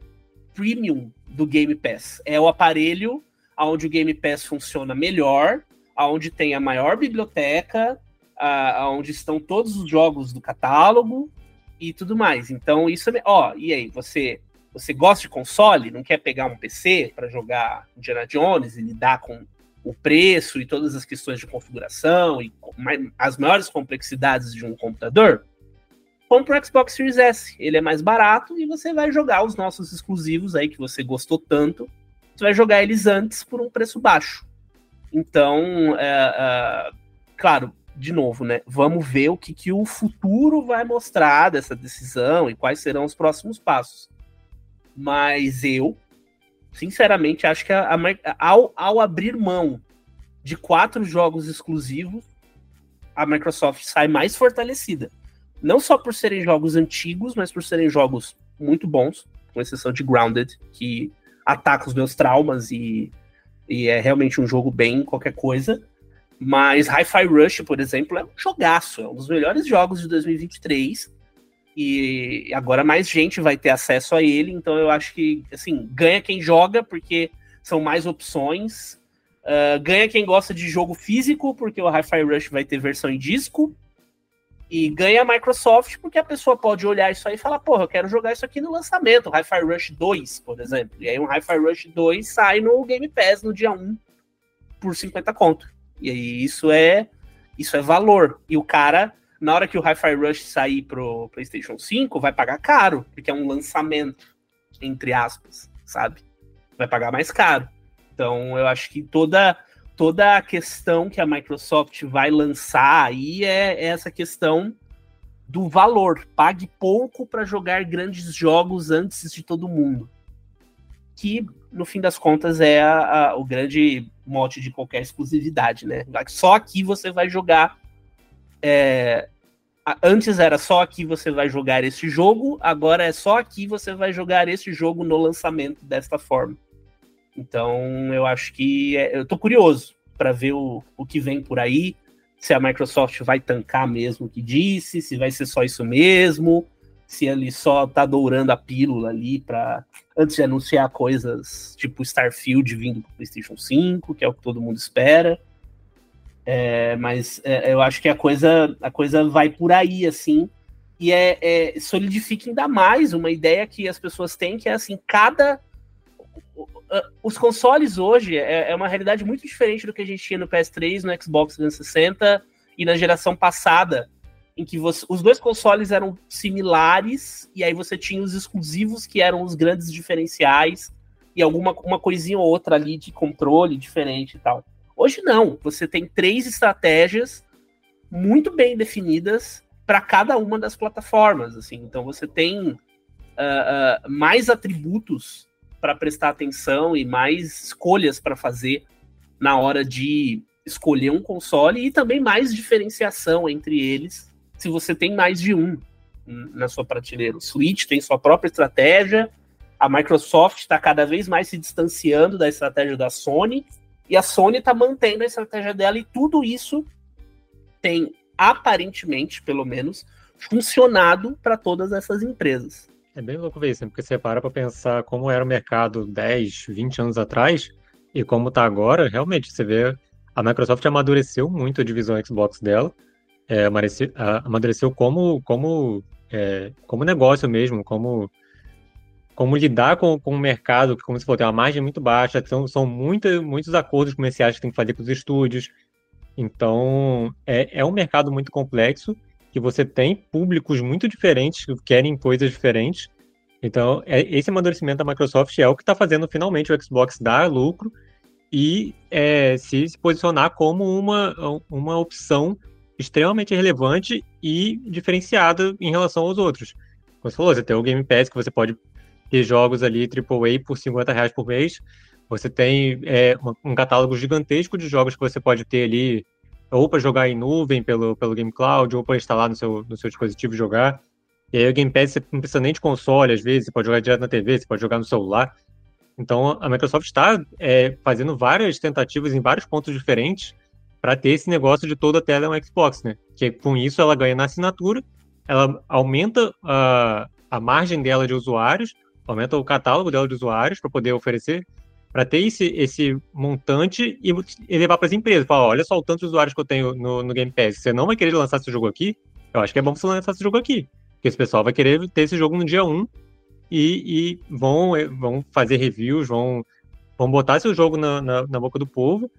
premium do Game Pass. É o aparelho onde o Game Pass funciona melhor, onde tem a maior biblioteca, onde estão todos os jogos do catálogo e tudo mais. Então, isso é. Ó, e aí, você. Você gosta de console? Não quer pegar um PC para jogar Indiana Jones e lidar com o preço e todas as questões de configuração e as maiores complexidades de um computador? Compre o Xbox Series S. Ele é mais barato e você vai jogar os nossos exclusivos aí que você gostou tanto você vai jogar eles antes por um preço baixo. Então, é, é, claro, de novo, né? Vamos ver o que, que o futuro vai mostrar dessa decisão e quais serão os próximos passos. Mas eu, sinceramente, acho que a, a, ao, ao abrir mão de quatro jogos exclusivos, a Microsoft sai mais fortalecida. Não só por serem jogos antigos, mas por serem jogos muito bons, com exceção de Grounded, que ataca os meus traumas e, e é realmente um jogo bem qualquer coisa. Mas Hi-Fi Rush, por exemplo, é um jogaço, é um dos melhores jogos de 2023. E agora mais gente vai ter acesso a ele, então eu acho que assim, ganha quem joga, porque são mais opções. Uh, ganha quem gosta de jogo físico, porque o Hi-Fi Rush vai ter versão em disco. E ganha a Microsoft porque a pessoa pode olhar isso aí e falar, porra, eu quero jogar isso aqui no lançamento, Hi-Fi Rush 2, por exemplo. E aí um Hi-Fi Rush 2 sai no Game Pass no dia 1 por 50 conto. E aí isso é isso é valor. E o cara, na hora que o Hi-Fi Rush sair pro PlayStation 5, vai pagar caro, porque é um lançamento, entre aspas, sabe? Vai pagar mais caro. Então eu acho que toda toda a questão que a Microsoft vai lançar aí é, é essa questão do valor. Pague pouco para jogar grandes jogos antes de todo mundo. Que, no fim das contas, é a, a, o grande mote de qualquer exclusividade, né? Só aqui você vai jogar. É, antes era só aqui você vai jogar esse jogo, agora é só aqui você vai jogar esse jogo no lançamento desta forma. Então, eu acho que é, eu tô curioso para ver o, o que vem por aí, se a Microsoft vai tancar mesmo o que disse, se vai ser só isso mesmo, se ele só tá dourando a pílula ali para antes de anunciar coisas tipo Starfield vindo pro PlayStation 5, que é o que todo mundo espera. É, mas é, eu acho que a coisa, a coisa vai por aí, assim, e é, é, solidifica ainda mais uma ideia que as pessoas têm, que é assim, cada os consoles hoje é, é, uma realidade muito diferente do que a gente tinha no PS3, no Xbox 360 e na geração passada, em que você, os dois consoles eram similares e aí você tinha os exclusivos que eram os grandes diferenciais e alguma uma coisinha ou outra ali de controle diferente e tal. Hoje não, você tem três estratégias muito bem definidas para cada uma das plataformas, assim. Então você tem uh, uh, mais atributos para prestar atenção e mais escolhas para fazer na hora de escolher um console e também mais diferenciação entre eles se você tem mais de um na sua prateleira. O Switch tem sua própria estratégia, a Microsoft está cada vez mais se distanciando da estratégia da Sony E a Sony está mantendo a estratégia dela e tudo isso tem, aparentemente, pelo menos, funcionado para todas essas empresas. É bem louco ver isso, né? porque você para para pensar como era o mercado 10, 20 anos atrás e como está agora, realmente, você vê a Microsoft amadureceu muito a divisão Xbox dela, é, amadureceu como, como, é, como negócio mesmo, como, como lidar com, com o mercado, que, como você falou, tem uma margem muito baixa, são, são muita, muitos acordos comerciais que tem que fazer com os estúdios. Então, é, é um mercado muito complexo, que você tem públicos muito diferentes que querem coisas diferentes. Então, é, esse amadurecimento da Microsoft é o que está fazendo finalmente o Xbox dar lucro e é, se, se, posicionar como uma, uma opção extremamente relevante e diferenciada em relação aos outros. Como você falou, você tem o Game Pass, que você pode ter jogos ali AAA por 50 reais por mês. Você tem é, um catálogo gigantesco de jogos que você pode ter ali, ou para jogar em nuvem pelo, pelo Game Cloud, ou para instalar no seu, no seu dispositivo e jogar. E aí o Game Pass você não precisa nem de console, às vezes, você pode jogar direto na TV, você pode jogar no celular. Então, a Microsoft está é, fazendo várias tentativas em vários pontos diferentes para ter esse negócio de toda a tela é um Xbox, né? Que com isso ela ganha na assinatura, ela aumenta a, a margem dela de usuários, aumenta o catálogo dela de usuários para poder oferecer, para ter esse, esse montante e, e levar para as empresas. Falar, olha só o tanto de usuários que eu tenho no, no Game Pass. Você não vai querer lançar esse jogo aqui? Eu acho que é bom você lançar esse jogo aqui. Porque esse pessoal vai querer ter esse jogo no dia 1 e, e vão, vão fazer reviews, vão, vão botar seu jogo na, na, na, boca do povo.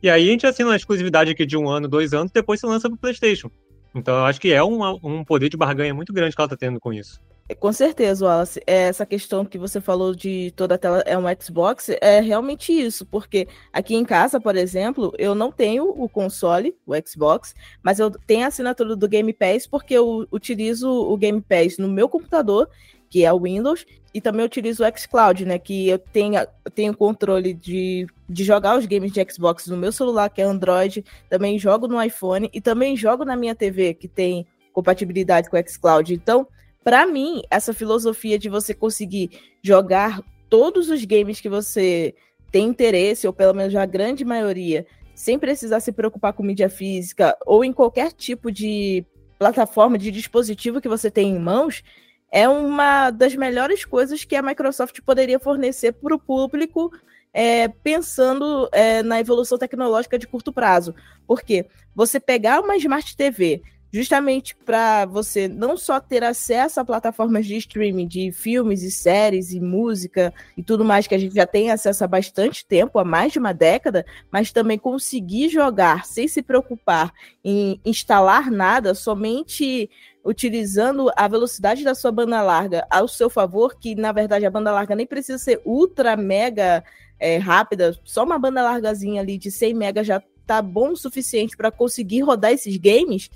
E aí a gente assina uma exclusividade aqui de um ano, dois anos, depois se lança pro PlayStation. Então eu acho que é um, um poder de barganha muito grande que ela está tendo com isso. É, com certeza, Wallace. É, essa questão que você falou de toda a tela é um Xbox é realmente isso, porque aqui em casa, por exemplo, eu não tenho o console, o Xbox, mas eu tenho a assinatura do Game Pass porque eu utilizo o Game Pass no meu computador que é o Windows, e também utilizo o xCloud, né? Que eu tenho, eu tenho controle de, de jogar os games de Xbox no meu celular, que é Android, também jogo no iPhone e também jogo na minha TV, que tem compatibilidade com o xCloud. Então, para mim, essa filosofia de você conseguir jogar todos os games que você tem interesse, ou pelo menos a grande maioria, sem precisar se preocupar com mídia física, ou em qualquer tipo de plataforma, de dispositivo que você tem em mãos, é uma das melhores coisas que a Microsoft poderia fornecer para o público, é, pensando é, na evolução tecnológica de curto prazo. Porque você pegar uma Smart TV justamente para você não só ter acesso a plataformas de streaming de filmes e séries e música e tudo mais que a gente já tem acesso há bastante tempo, há mais de uma década, mas também conseguir jogar sem se preocupar em instalar nada, somente utilizando a velocidade da sua banda larga ao seu favor, que na verdade a banda larga nem precisa ser ultra mega é, rápida, só uma banda largazinha ali de 100 mega já tá bom o suficiente para conseguir rodar esses games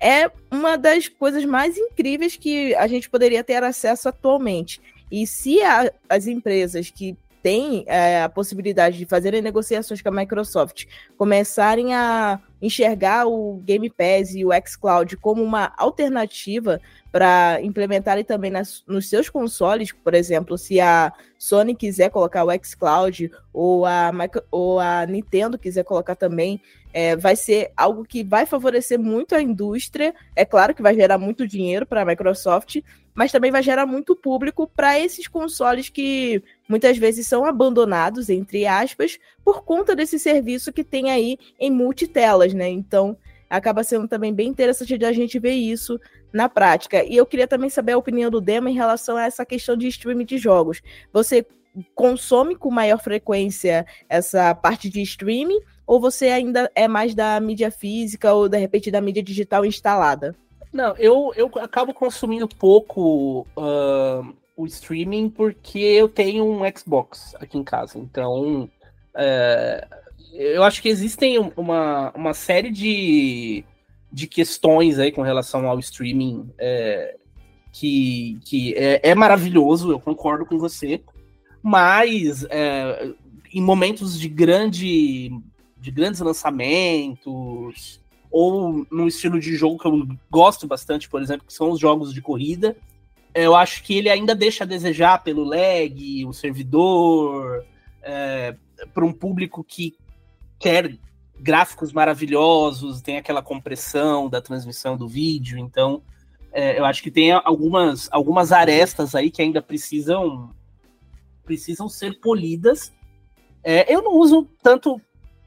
é uma das coisas mais incríveis que a gente poderia ter acesso atualmente. E se a, as empresas que têm é, a possibilidade de fazerem negociações com a Microsoft começarem a enxergar o Game Pass e o xCloud como uma alternativa para implementarem também nas, nos seus consoles, por exemplo, se a Sony quiser colocar o xCloud ou a, ou a Nintendo quiser colocar também, é, vai ser algo que vai favorecer muito a indústria. É claro que vai gerar muito dinheiro para a Microsoft, mas também vai gerar muito público para esses consoles que muitas vezes são abandonados, entre aspas, por conta desse serviço que tem aí em multitelas, né? Então, acaba sendo também bem interessante de a gente ver isso na prática. E eu queria também saber a opinião do Demo em relação a essa questão de streaming de jogos. Você consome com maior frequência essa parte de streaming ou você ainda é mais da mídia física ou de repente da mídia digital instalada? Não, eu, eu acabo consumindo pouco uh, o streaming porque eu tenho um Xbox aqui em casa. Então, uh, eu acho que existem uma, uma série de, de questões aí com relação ao streaming é, que, que é, é, maravilhoso, eu concordo com você, mas é, em momentos de grande de grandes lançamentos ou num estilo de jogo que eu gosto bastante, por exemplo, que são os jogos de corrida, eu acho que ele ainda deixa a desejar pelo lag, o servidor, é, para um público que quer gráficos maravilhosos, tem aquela compressão da transmissão do vídeo, então é, eu acho que tem algumas, algumas arestas aí que ainda precisam precisam ser polidas. É, eu não uso tanto,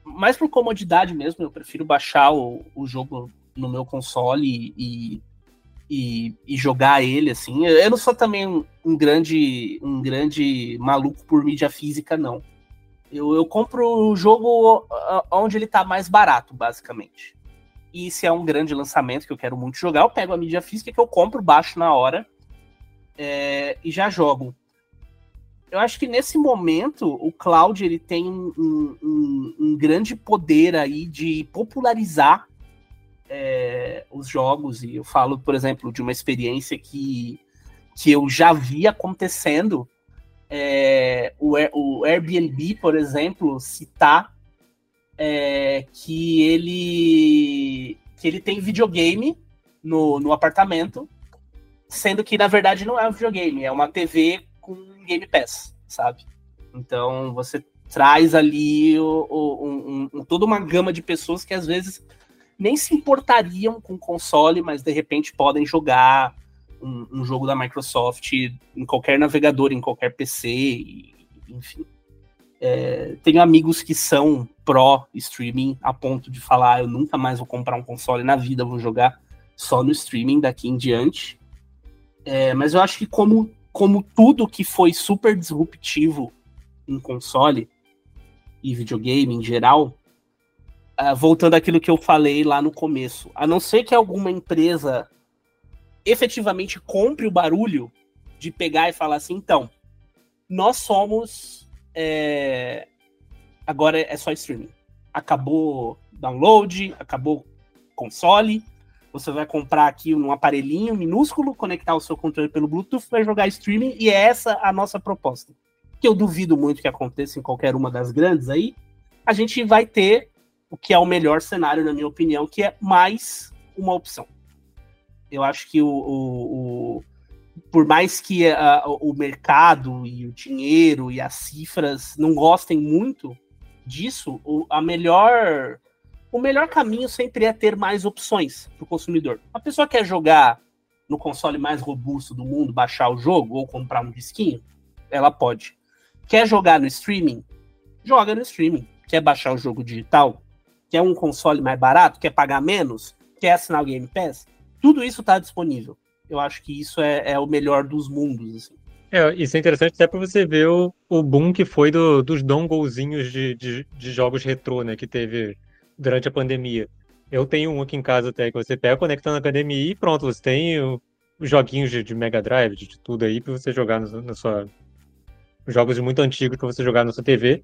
mais por comodidade mesmo, eu prefiro baixar o, o jogo no meu console e, e, e, jogar ele, assim. Eu não sou também um, um, grande um grande maluco por mídia física, não. Eu, eu compro o jogo onde ele tá mais barato, basicamente. E se é um grande lançamento que eu quero muito jogar, eu pego a mídia física que eu compro, baixo na hora é, e já jogo. Eu acho que nesse momento o cloud ele tem um, um, um grande poder aí de popularizar é, os jogos. E eu falo, por exemplo, de uma experiência que, que eu já vi acontecendo. É, o, o Airbnb, por exemplo, citar é, que ele que ele tem videogame no, no apartamento, sendo que na verdade não é um videogame, é uma TV com Game Pass, sabe? Então você traz ali o, o, um, um, toda uma gama de pessoas que às vezes nem se importariam com console, mas de repente podem jogar um, um jogo da Microsoft em qualquer navegador, em qualquer PC, e, enfim. É, tenho amigos que são pró streaming a ponto de falar: eu nunca mais vou comprar um console na vida, vou jogar só no streaming daqui em diante. É, mas eu acho que, como, como tudo que foi super disruptivo em console e videogame em geral, uh, voltando àquilo que eu falei lá no começo, a não ser que alguma empresa efetivamente compre o barulho de pegar e falar assim: então, nós somos é... agora é só streaming. Acabou download, acabou console. Você vai comprar aqui um aparelhinho minúsculo, conectar o seu controle pelo Bluetooth, vai jogar streaming e é essa a nossa proposta. Que eu duvido muito que aconteça em qualquer uma das grandes aí. A gente vai ter o que é o melhor cenário, na minha opinião, que é mais uma opção. Eu acho que o, o, o por mais que uh, o mercado e o dinheiro e as cifras não gostem muito disso, o, a melhor o melhor caminho sempre é ter mais opções para o consumidor. A pessoa quer jogar no console mais robusto do mundo, baixar o jogo ou comprar um disquinho, ela pode. Quer jogar no streaming? Joga no streaming. Quer baixar o jogo digital? Quer um console mais barato? Quer pagar menos? Quer assinar o Game Pass? Tudo isso está disponível eu acho que isso é, é o melhor dos mundos. Assim. É, isso é interessante até para você ver o, o boom que foi do, dos donglezinhos de, de, de, jogos retrô, né, que teve durante a pandemia. Eu tenho um aqui em casa até que você pega, conecta na academia e pronto, você tem os joguinhos de, de, Mega Drive, de, tudo aí para você jogar no, na sua jogos muito antigos para você jogar na sua TV.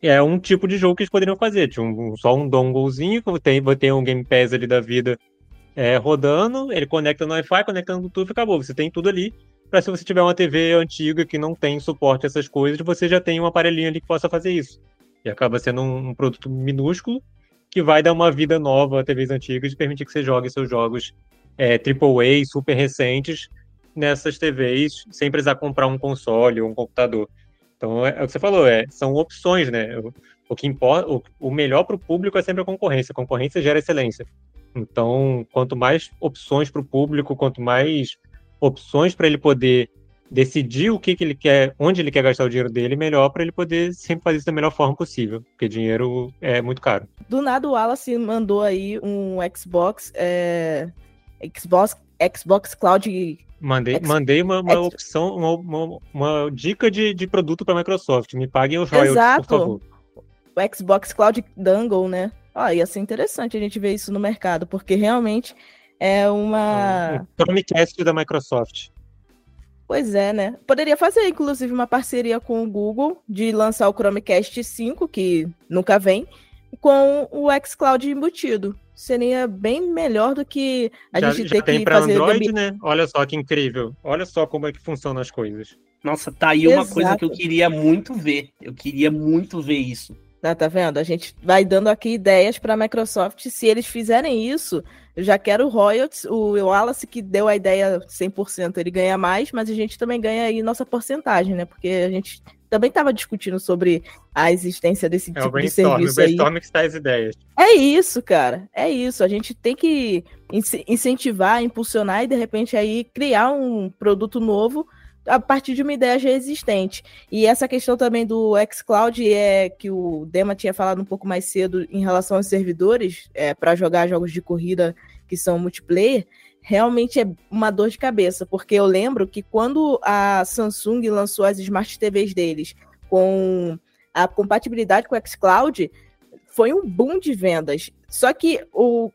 É um tipo de jogo que eles poderiam fazer, tipo, um, só um donglezinho, tem, ter um Game Pass ali da vida é, rodando, ele conecta no Wi-Fi, conecta no Bluetooth e acabou. Você tem tudo ali. Para se você tiver uma TV antiga que não tem suporte a essas coisas, você já tem um aparelhinho ali que possa fazer isso. E acaba sendo um, um produto minúsculo que vai dar uma vida nova a TVs antigas e permitir que você jogue seus jogos é, AAA, super recentes, nessas TVs, sem precisar comprar um console ou um computador. Então, é, é o que você falou, é, são opções, né? O, o que importa, o, o melhor para o público é sempre a concorrência. A concorrência gera excelência. Então, quanto mais opções para o público, quanto mais opções para ele poder decidir o que, que ele quer, onde ele quer gastar o dinheiro dele, melhor para ele poder sempre fazer isso da melhor forma possível, porque dinheiro é muito caro. Do nada o Wallace mandou aí um Xbox, é... Xbox, Xbox Cloud. Mandei, X... mandei uma, uma X... opção, uma, uma, uma, dica de, de produto para a Microsoft. Me paguem os royalties, Exato. por favor. O Xbox Cloud Dangle, né? Ah, ia ser interessante a gente ver isso no mercado, porque realmente é uma. O Chromecast da Microsoft. Pois é, né? Poderia fazer, inclusive, uma parceria com o Google de lançar o Chromecast 5, que nunca vem, com o xCloud embutido. Seria bem melhor do que a já, gente já ter tem que pra fazer. Android, né? Olha só que incrível. Olha só como é que funcionam as coisas. Nossa, tá aí uma Exato. coisa que eu queria muito ver. Eu queria muito ver isso. Tá, tá vendo? A gente vai dando aqui ideias para a Microsoft. Se eles fizerem isso, eu já quero royalties. O Wallace que deu a ideia 100%, ele ganha mais, mas a gente também ganha aí nossa porcentagem, né? Porque a gente também estava discutindo sobre a existência desse é tipo de serviço o brainstorm que está as ideias. É isso, cara. É isso. A gente tem que incentivar, impulsionar e de repente aí criar um produto novo a partir de uma ideia já existente. E essa questão também do xCloud é que o Dema tinha falado um pouco mais cedo em relação aos servidores é, para jogar jogos de corrida que são multiplayer, realmente é uma dor de cabeça, porque eu lembro que quando a Samsung lançou as Smart TVs deles com a compatibilidade com o xCloud, foi um boom de vendas. Só que, o,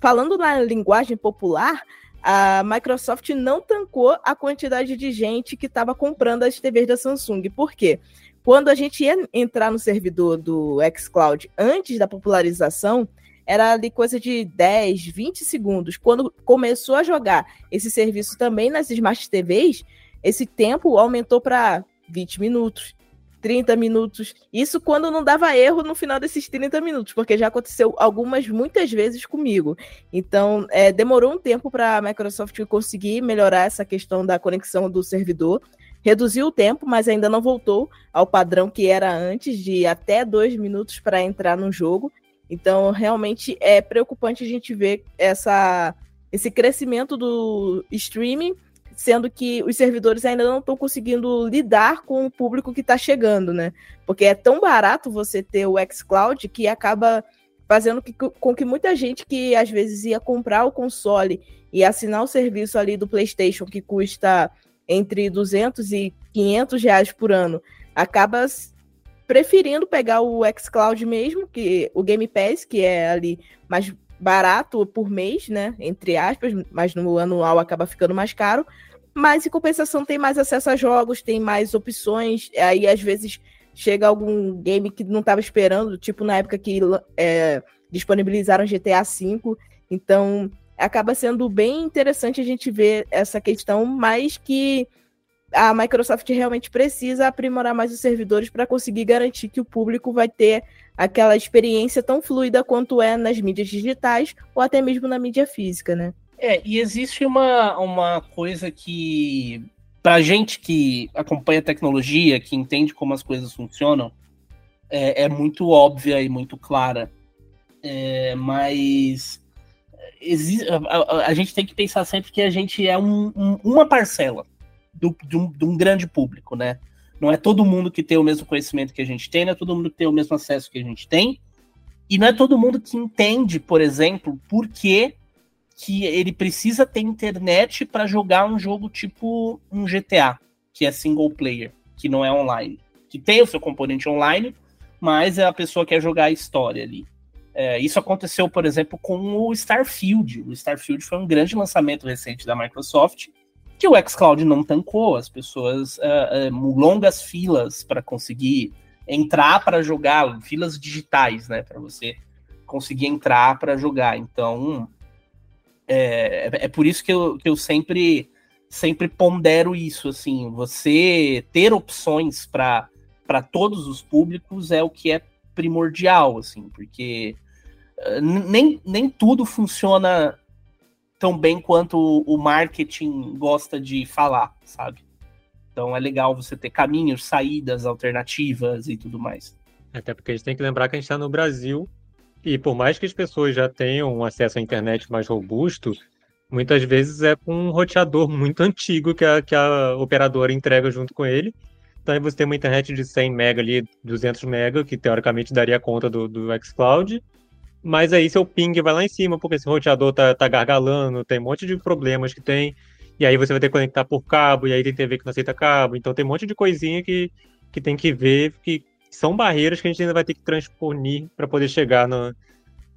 falando na linguagem popular, a Microsoft não tancou a quantidade de gente que estava comprando as TVs da Samsung. Por quê? Quando a gente ia entrar no servidor do xCloud antes da popularização, era ali coisa de 10, 20 segundos. Quando começou a jogar esse serviço também nas Smart TVs, esse tempo aumentou para 20 minutos, 30 minutos. Isso quando não dava erro no final desses 30 minutos, porque já aconteceu algumas, muitas vezes comigo. Então, é, demorou um tempo para a Microsoft conseguir melhorar essa questão da conexão do servidor. Reduziu o tempo, mas ainda não voltou ao padrão que era antes, de até dois minutos para entrar no jogo. Então, realmente é preocupante a gente ver essa, esse crescimento do streaming, sendo que os servidores ainda não estão conseguindo lidar com o público que está chegando, né? Porque é tão barato você ter o xCloud que acaba fazendo que, com que muita gente que às vezes ia comprar o console e assinar o serviço ali do PlayStation, que custa entre 200 e 500 reais por ano, acaba preferindo pegar o xCloud mesmo, que o Game Pass, que é ali mais barato por mês, né? Entre aspas, mas no anual acaba ficando mais caro. Mas em compensação tem mais acesso a jogos, tem mais opções. Aí às vezes chega algum game que não estava esperando, tipo na época que é, disponibilizaram GTA V. Então acaba sendo bem interessante a gente ver essa questão, mas que a Microsoft realmente precisa aprimorar mais os servidores para conseguir garantir que o público vai ter aquela experiência tão fluida quanto é nas mídias digitais ou até mesmo na mídia física, né? É, e existe uma, uma coisa que, para gente que acompanha a tecnologia, que entende como as coisas funcionam, é, é muito óbvia e muito clara. É, mas existe, a, a, a, gente tem que pensar sempre que a gente é um, um, uma parcela do, de, um, de um grande público, né? Não é todo mundo que tem o mesmo conhecimento que a gente tem, não é todo mundo que tem o mesmo acesso que a gente tem, e não é todo mundo que entende, por exemplo, por que, que ele precisa ter internet para jogar um jogo tipo um GTA, que é single player, que não é online. Que tem o seu componente online, mas é a pessoa que quer jogar a história ali. É, isso aconteceu, por exemplo, com o Starfield. O Starfield foi um grande lançamento recente da Microsoft, que o xCloud não tancou, as pessoas, uh, uh, longas filas para conseguir entrar para jogar, filas digitais, né, para você conseguir entrar para jogar. Então, é, é por isso que eu, que eu sempre, sempre pondero isso, assim, você ter opções para todos os públicos é o que é primordial, assim, porque nem, nem tudo funciona tão bem quanto o marketing gosta de falar, sabe? Então é legal você ter caminhos, saídas alternativas e tudo mais. Até porque a gente tem que lembrar que a gente está no Brasil e por mais que as pessoas já tenham um acesso à internet mais robusto, muitas vezes é com um roteador muito antigo que a, que a operadora entrega junto com ele. Então aí você tem uma internet de 100 mega ali, 200 mega, que teoricamente daria conta do, do xCloud, mas aí seu ping vai lá em cima, porque esse roteador tá, tá gargalando, tem um monte de problemas que tem. E aí você vai ter que conectar por cabo, e aí tem TV que não aceita cabo. Então tem um monte de coisinha que, que tem que ver, que são barreiras que a gente ainda vai ter que transponir para poder chegar no,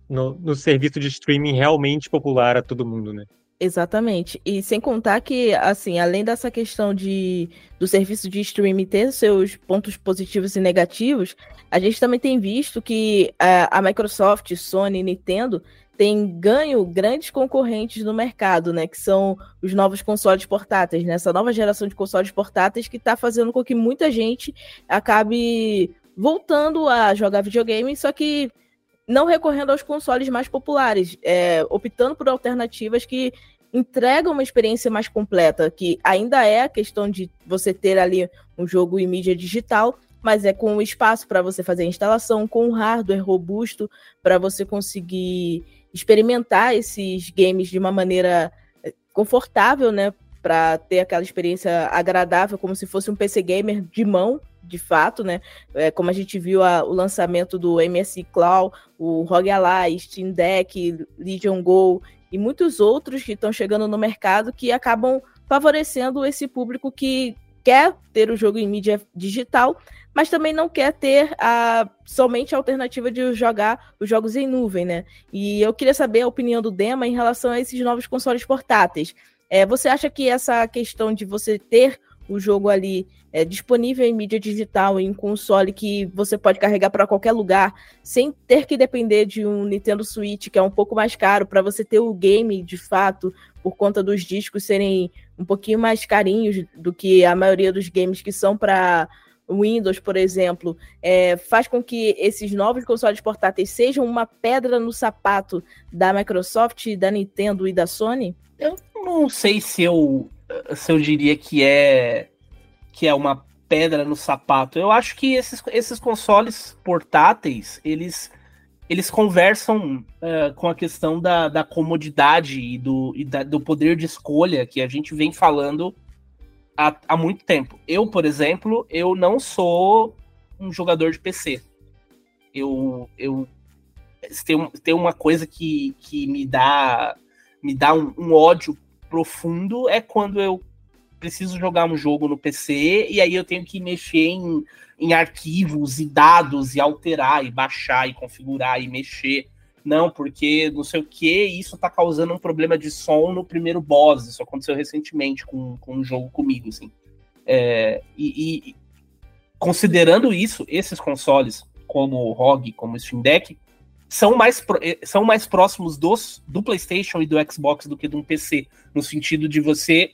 no, no serviço de streaming realmente popular a todo mundo, né? Exatamente. E sem contar que, assim, além dessa questão de do serviço de streaming ter seus pontos positivos e negativos, a gente também tem visto que a, a Microsoft, Sony Nintendo têm ganho grandes concorrentes no mercado, né? Que são os novos consoles portáteis, né? Essa nova geração de consoles portáteis que está fazendo com que muita gente acabe voltando a jogar videogame, só que não recorrendo aos consoles mais populares, é, optando por alternativas que entrega uma experiência mais completa, que ainda é a questão de você ter ali um jogo em mídia digital, mas é com espaço para você fazer a instalação, com um hardware robusto para você conseguir experimentar esses games de uma maneira eh, confortável, né? Para ter aquela experiência agradável, como se fosse um PC gamer de mão, de fato, né? É, como a gente viu a, o lançamento do MSI Cloud, o ROG Ally, Steam Deck, Legion Go e muitos outros que estão chegando no mercado que acabam favorecendo esse público que quer ter o jogo em mídia digital, mas também não quer ter a, somente a alternativa de jogar os jogos em nuvem, né? E eu queria saber a opinião do Dema em relação a esses novos consoles portáteis. É, você acha que essa questão de você ter o jogo ali é, disponível em mídia digital, em console que você pode carregar para qualquer lugar, sem ter que depender de um Nintendo Switch, que é um pouco mais caro, para você ter o game de fato, por conta dos discos serem um pouquinho mais carinhos do que a maioria dos games que são para Windows, por exemplo, é, faz com que esses novos consoles portáteis sejam uma pedra no sapato da Microsoft, da Nintendo e da Sony? Eu não sei se eu, se eu diria que é que é uma pedra no sapato. Eu acho que esses, esses consoles portáteis, eles eles conversam uh, com a questão da, da comodidade e, do, e da, do poder de escolha que a gente vem falando há, há muito tempo. Eu, por exemplo, eu não sou um jogador de PC. Eu, eu tem, tem uma coisa que, que me dá me dá um, um ódio profundo é quando eu preciso jogar um jogo no PC e aí eu tenho que mexer em, em arquivos e dados e alterar e baixar e configurar e mexer. Não, porque não sei o que, isso tá causando um problema de som no primeiro boss. Isso aconteceu recentemente com, com um jogo comigo, assim. É, e, e, considerando isso, esses consoles, como o ROG, como o Steam Deck, são mais, eh, são mais próximos dos, do PlayStation e do Xbox do que de um PC, no sentido de você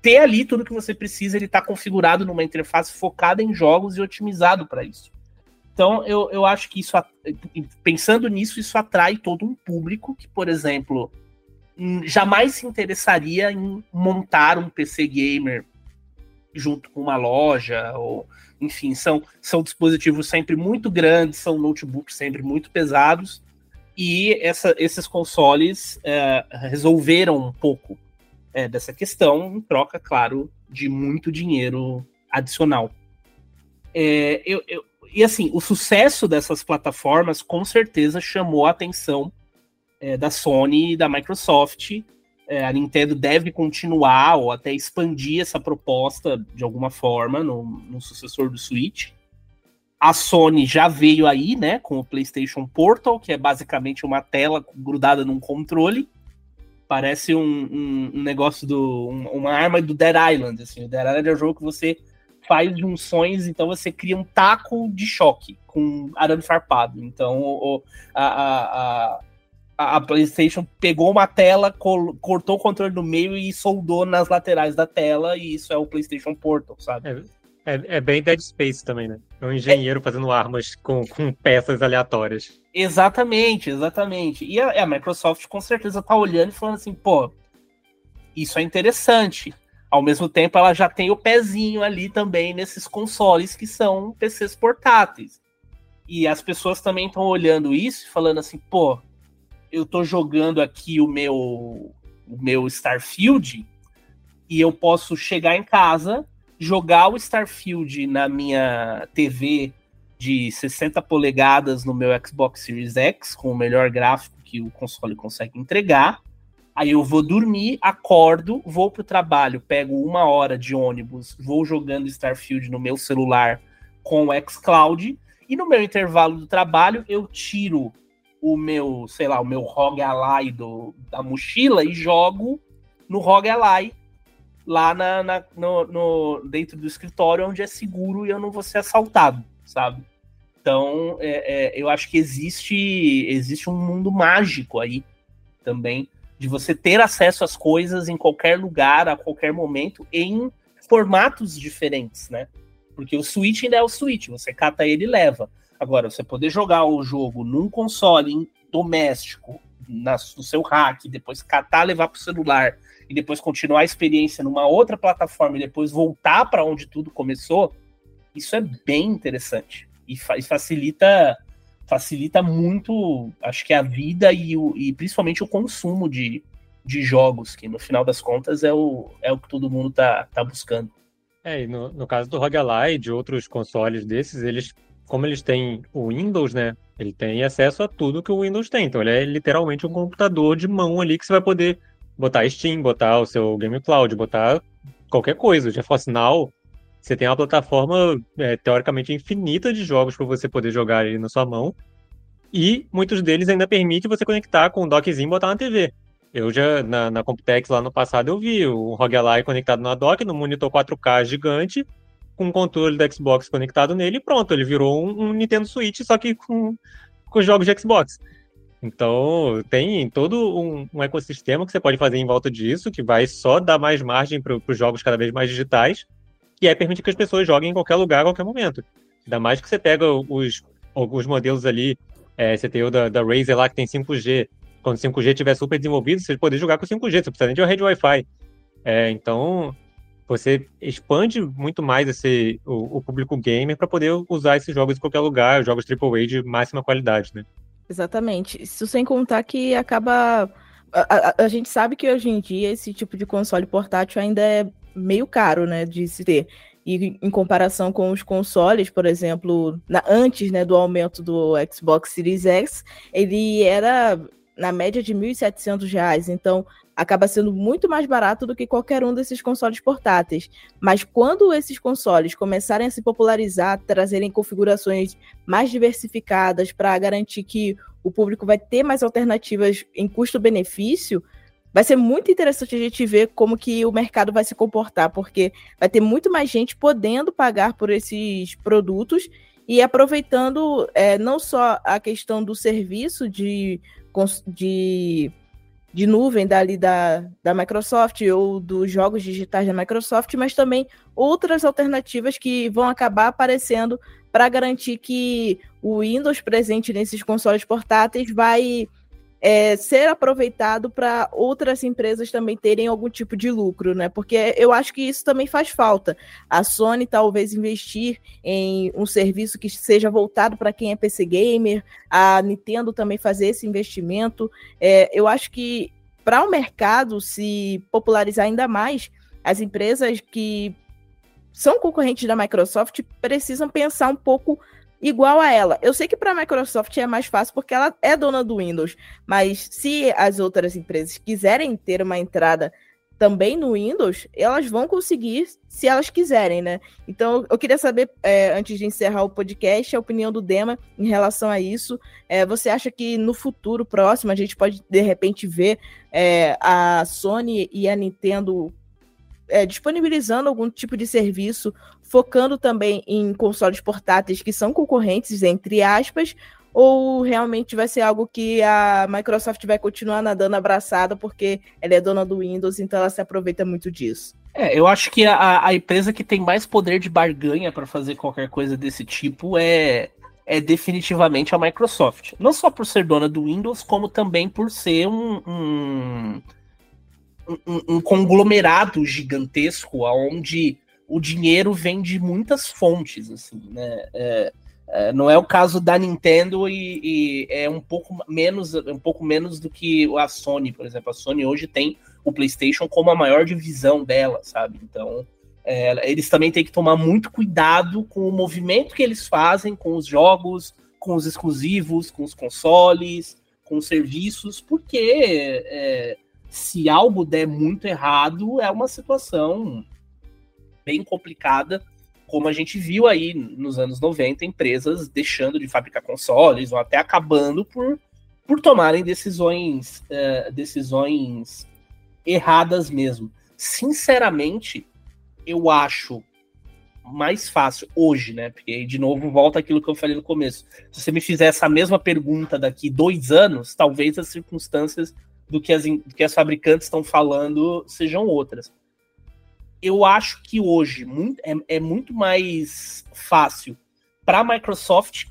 ter ali tudo que você precisa, ele está configurado numa interface focada em jogos e otimizado para isso. Então, eu, eu acho que isso, pensando nisso, isso atrai todo um público que, por exemplo, hum, jamais se interessaria em montar um PC gamer junto com uma loja, ou enfim, são, são dispositivos sempre muito grandes, são notebooks sempre muito pesados, e essa, esses consoles é, resolveram um pouco é, dessa questão, em troca, claro, de muito dinheiro adicional. É, eu, eu, e assim, o sucesso dessas plataformas com certeza chamou a atenção é, da Sony e da Microsoft. É, a Nintendo deve continuar ou até expandir essa proposta de alguma forma no, no sucessor do Switch. A Sony já veio aí, né, com o PlayStation Portal, que é basicamente uma tela grudada num controle Parece um, um, um negócio do. Um, uma arma do Dead Island. Assim. O Dead Island é um jogo que você faz junções, então você cria um taco de choque com arame farpado. Então o, a, a, a, PlayStation pegou uma tela, col, cortou o controle no meio e soldou nas laterais da tela, e isso é o PlayStation Portal, sabe? É, é, é bem Dead Space também, né? É um engenheiro é... fazendo armas com, com peças aleatórias. Exatamente, exatamente. E a, a, Microsoft com certeza tá olhando e falando assim, pô, isso é interessante. Ao mesmo tempo, ela já tem o pezinho ali também nesses consoles que são PCs portáteis. E as pessoas também estão olhando isso e falando assim, pô, eu tô jogando aqui o meu, o meu Starfield e eu posso chegar em casa jogar o Starfield na minha TV de 60 polegadas no meu Xbox Series X, com o melhor gráfico que o console consegue entregar. Aí eu vou dormir, acordo, vou pro trabalho, pego uma hora de ônibus, vou jogando Starfield no meu celular com o xCloud, e no meu intervalo do trabalho eu tiro o meu, sei lá, o meu ROG Ally do, da mochila e jogo no ROG Ally lá na, na no, no, dentro do escritório onde é seguro e eu não vou ser assaltado, sabe? Então, é, é, eu acho que existe, existe um mundo mágico aí também de você ter acesso às coisas em qualquer lugar, a qualquer momento, em formatos diferentes, né? Porque o Switch ainda é o Switch, você cata ele e leva. Agora, você poder jogar o jogo num console doméstico na, no seu hack, depois catar, levar para o celular e depois continuar a experiência numa outra plataforma e depois voltar para onde tudo começou, isso é bem interessante e, fa e, facilita facilita muito, acho que a vida e, o, e principalmente o consumo de, de jogos, que no final das contas é o, é o que todo mundo tá, tá buscando. É, e no, no caso do ROG Ally, de outros consoles desses, eles, como eles têm o Windows, né? Ele tem acesso a tudo que o Windows tem. Então ele é literalmente um computador de mão ali que você vai poder botar Steam, botar o seu Game Cloud, botar qualquer coisa. O GeForce Now, você tem uma plataforma é, teoricamente infinita de jogos para você poder jogar ali na sua mão. E muitos deles ainda permitem você conectar com um dockzinho e botar na TV. Eu já, na, na Computex lá no passado, eu vi o ROG Ally conectado na dock, no monitor 4K gigante, com o controle do Xbox conectado nele e pronto, ele virou um, um Nintendo Switch, só que com, com jogos de Xbox. Então, tem todo um, um, ecossistema que você pode fazer em volta disso, que vai só dar mais margem para os jogos cada vez mais digitais, e aí permite que as pessoas joguem em qualquer lugar, a qualquer momento. Ainda mais que você pega os, alguns modelos ali, é, você tem o da, da Razer lá que tem 5G, quando o 5G estiver super desenvolvido, você poder jogar com 5G, você precisa nem de uma rede Wi-Fi. É, então, você expande muito mais esse, o, o público gamer para poder usar esses jogos em qualquer lugar, jogos AAA de máxima qualidade, né? Exatamente. Isso sem contar que acaba. A, a, a, gente sabe que hoje em dia esse tipo de console portátil ainda é meio caro, né, de se ter. E em comparação com os consoles, por exemplo, na, antes né, do aumento do Xbox Series X, ele era na média de R$ 1.700. Então, acaba sendo muito mais barato do que qualquer um desses consoles portáteis. Mas quando esses consoles começarem a se popularizar, trazerem configurações mais diversificadas para garantir que o público vai ter mais alternativas em custo-benefício, vai ser muito interessante a gente ver como que o mercado vai se comportar, porque vai ter muito mais gente podendo pagar por esses produtos e aproveitando é, não só a questão do serviço de, de de nuvem dali da, da Microsoft ou dos jogos digitais da Microsoft, mas também outras alternativas que vão acabar aparecendo para garantir que o Windows presente nesses consoles portáteis vai é, ser aproveitado para outras empresas também terem algum tipo de lucro, né? Porque eu acho que isso também faz falta. A Sony talvez investir em um serviço que seja voltado para quem é PC gamer, a Nintendo também fazer esse investimento. É, eu acho que para o mercado se popularizar ainda mais, as empresas que são concorrentes da Microsoft precisam pensar um pouco igual a ela. Eu sei que para a Microsoft é mais fácil porque ela é dona do Windows, mas se as outras empresas quiserem ter uma entrada também no Windows, elas vão conseguir se elas quiserem, né? Então, eu queria saber, é, antes de encerrar o podcast, a opinião do Dema em relação a isso. É, você acha que no futuro próximo a gente pode, de repente, ver é, a Sony e a Nintendo é, disponibilizando algum tipo de serviço, focando também em consoles portáteis que são concorrentes, entre aspas, ou realmente vai ser algo que a Microsoft vai continuar nadando abraçada porque ela é dona do Windows, então ela se aproveita muito disso? É, eu acho que a, a empresa que tem mais poder de barganha para fazer qualquer coisa desse tipo é, é definitivamente a Microsoft. Não só por ser dona do Windows, como também por ser um, um um, um conglomerado gigantesco onde o dinheiro vem de muitas fontes, assim, né? É, é, não é o caso da Nintendo e, e, é um pouco menos um pouco menos do que a Sony, por exemplo. A Sony hoje tem o PlayStation como a maior divisão dela, sabe? Então é, eles também têm que tomar muito cuidado com o movimento que eles fazem com os jogos, com os exclusivos, com os consoles, com os serviços, porque é, se algo der muito errado, é uma situação bem complicada, como a gente viu aí nos anos 90, empresas deixando de fabricar consoles ou até acabando por, por tomarem decisões, uh, decisões erradas mesmo. Sinceramente, eu acho mais fácil hoje, né? Porque de novo volta aquilo que eu falei no começo. Se você me fizer essa mesma pergunta daqui dois anos, talvez as circunstâncias do que as, do que as fabricantes estão falando sejam outras. Eu acho que hoje é, é muito mais fácil para a Microsoft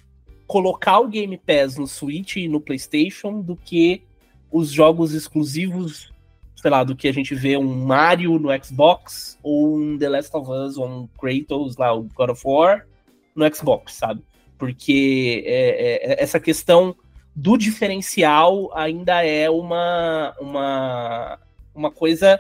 colocar o Game Pass no Switch e no PlayStation do que os jogos exclusivos, sei lá, do que a gente vê um Mario no Xbox, ou um The Last of Us, ou um Kratos lá, o God of War, no Xbox, sabe? Porque é, é, essa questão do diferencial ainda é uma, uma, uma coisa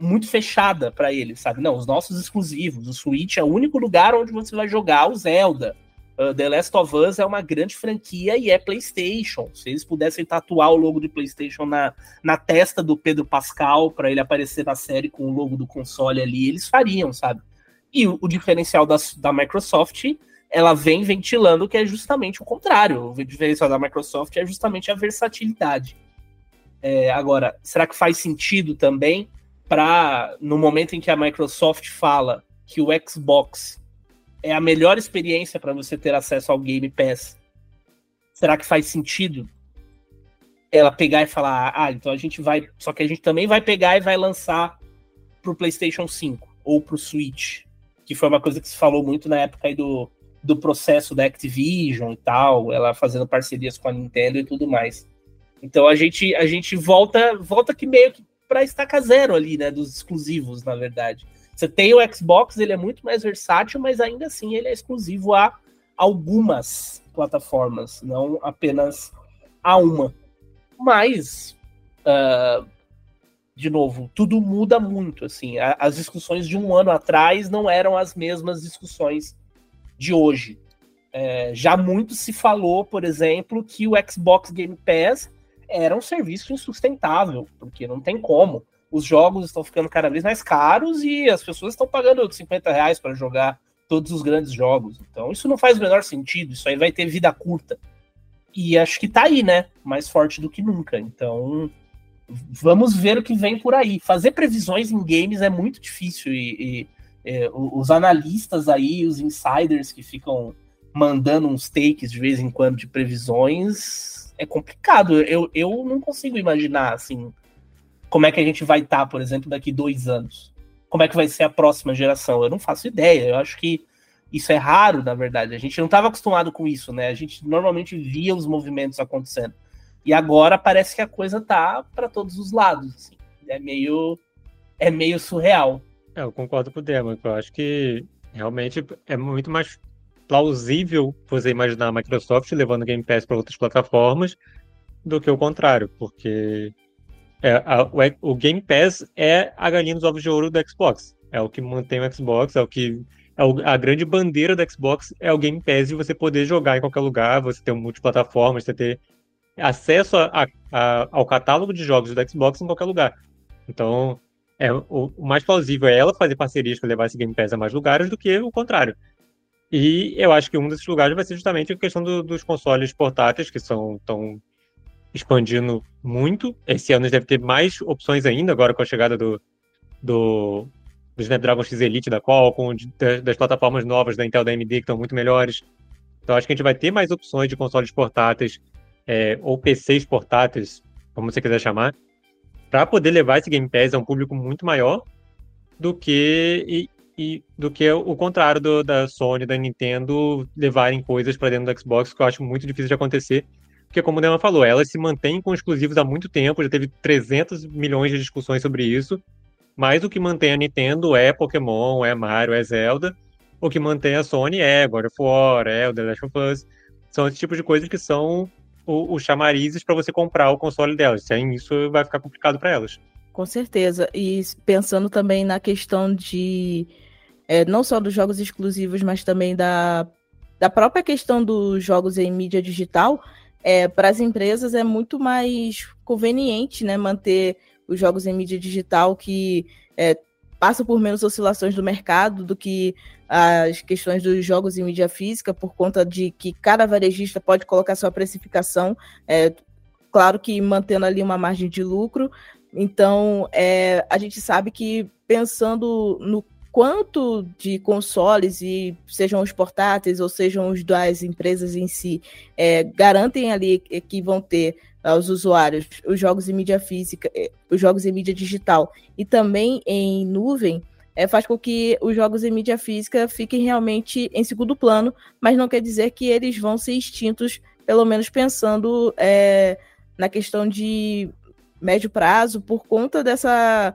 muito fechada para ele, sabe? Não, os nossos exclusivos, o Switch é o único lugar onde você vai jogar o Zelda. Uh, The Last of Us é uma grande franquia e é PlayStation. Se eles pudessem tatuar o logo de PlayStation na, na testa do Pedro Pascal para ele aparecer na série com o logo do console ali, eles fariam, sabe? E o, o diferencial da, da Microsoft, ela vem ventilando que é justamente o contrário. O diferencial da Microsoft é justamente a versatilidade. É, agora, será que faz sentido também para no momento em que a Microsoft fala que o Xbox é a melhor experiência para você ter acesso ao Game Pass, será que faz sentido ela pegar e falar, ah, então a gente vai, só que a gente também vai pegar e vai lançar pro PlayStation 5 ou pro Switch, que foi uma coisa que se falou muito na época aí do, do processo da Activision e tal, ela fazendo parcerias com a Nintendo e tudo mais. Então a gente a gente volta volta que meio que para estaca zero ali, né, dos exclusivos, na verdade. Você tem o Xbox, ele é muito mais versátil, mas ainda assim ele é exclusivo a algumas plataformas, não apenas a uma. Mas, uh, de novo, tudo muda muito. Assim, as discussões de um ano atrás não eram as mesmas discussões de hoje. É, já muito se falou, por exemplo, que o Xbox Game Pass era um serviço insustentável, porque não tem como. Os jogos estão ficando cada vez mais caros e as pessoas estão pagando 50 reais para jogar todos os grandes jogos. Então isso não faz o menor sentido, isso aí vai ter vida curta. E acho que tá aí, né? Mais forte do que nunca. Então vamos ver o que vem por aí. Fazer previsões em games é muito difícil e, e é, os analistas aí, os insiders que ficam mandando uns takes de vez em quando de previsões, é complicado. Eu, eu não consigo imaginar, assim, como é que a gente vai estar, tá, por exemplo, daqui dois anos. Como é que vai ser a próxima geração? Eu não faço ideia. Eu acho que isso é raro, na verdade. A gente não estava acostumado com isso, né? A gente normalmente via os movimentos acontecendo. E agora parece que a coisa tá para todos os lados. Assim. É meio é meio surreal. É, eu concordo com o Demo. Eu acho que realmente é muito mais plausível você imaginar a Microsoft levando o Game Pass para outras plataformas do que o contrário, porque é, a, o, o, Game Pass é a galinha dos ovos de ouro do Xbox. É o que mantém o Xbox, é o que. É o, a grande bandeira do Xbox é o Game Pass de você poder jogar em qualquer lugar, você ter um multiplataforma, você ter acesso a, a, ao catálogo de jogos do Xbox em qualquer lugar. Então, é, o, o mais plausível é ela fazer parcerias para levar esse Game Pass a mais lugares do que o contrário. E eu acho que um desses lugares vai ser justamente a questão do, dos consoles portáteis, que estão expandindo muito. Esse ano deve ter mais opções ainda, agora com a chegada do, do, do Snapdragon X Elite da Qualcomm, de, das plataformas novas da Intel da AMD, que estão muito melhores. Então acho que a gente vai ter mais opções de consoles portáteis, é, ou PCs portáteis, como você quiser chamar, para poder levar esse Game Pass a um público muito maior do que e do que o contrário do, da Sony, da Nintendo levarem coisas para dentro do Xbox, que eu acho muito difícil de acontecer. Porque, como o Dema falou, elas se mantêm com exclusivos há muito tempo, já teve 300 milhões de discussões sobre isso. Mas o que mantém a Nintendo é Pokémon, é Mario, é Zelda. O que mantém a Sony é God of War, é o The Last of Us. São esse tipo de coisas que são os chamarizes para você comprar o console delas. Sem isso, vai ficar complicado para elas. Com certeza. E pensando também na questão de é, não só dos jogos exclusivos, mas também da, da própria questão dos jogos em mídia digital, é, para as empresas é muito mais conveniente né, manter os jogos em mídia digital que é, passam por menos oscilações do mercado do que as questões dos jogos em mídia física, por conta de que cada varejista pode colocar sua precificação, é, claro que mantendo ali uma margem de lucro. Então, é, a gente sabe que pensando no quanto de consoles, e sejam os portáteis ou sejam os das empresas em si, é, garantem ali que vão ter aos usuários os jogos em mídia física, é, os jogos em mídia digital. E também em nuvem, é, faz com que os jogos em mídia física fiquem realmente em segundo plano, mas não quer dizer que eles vão ser extintos, pelo menos pensando é, na questão de médio prazo por conta dessa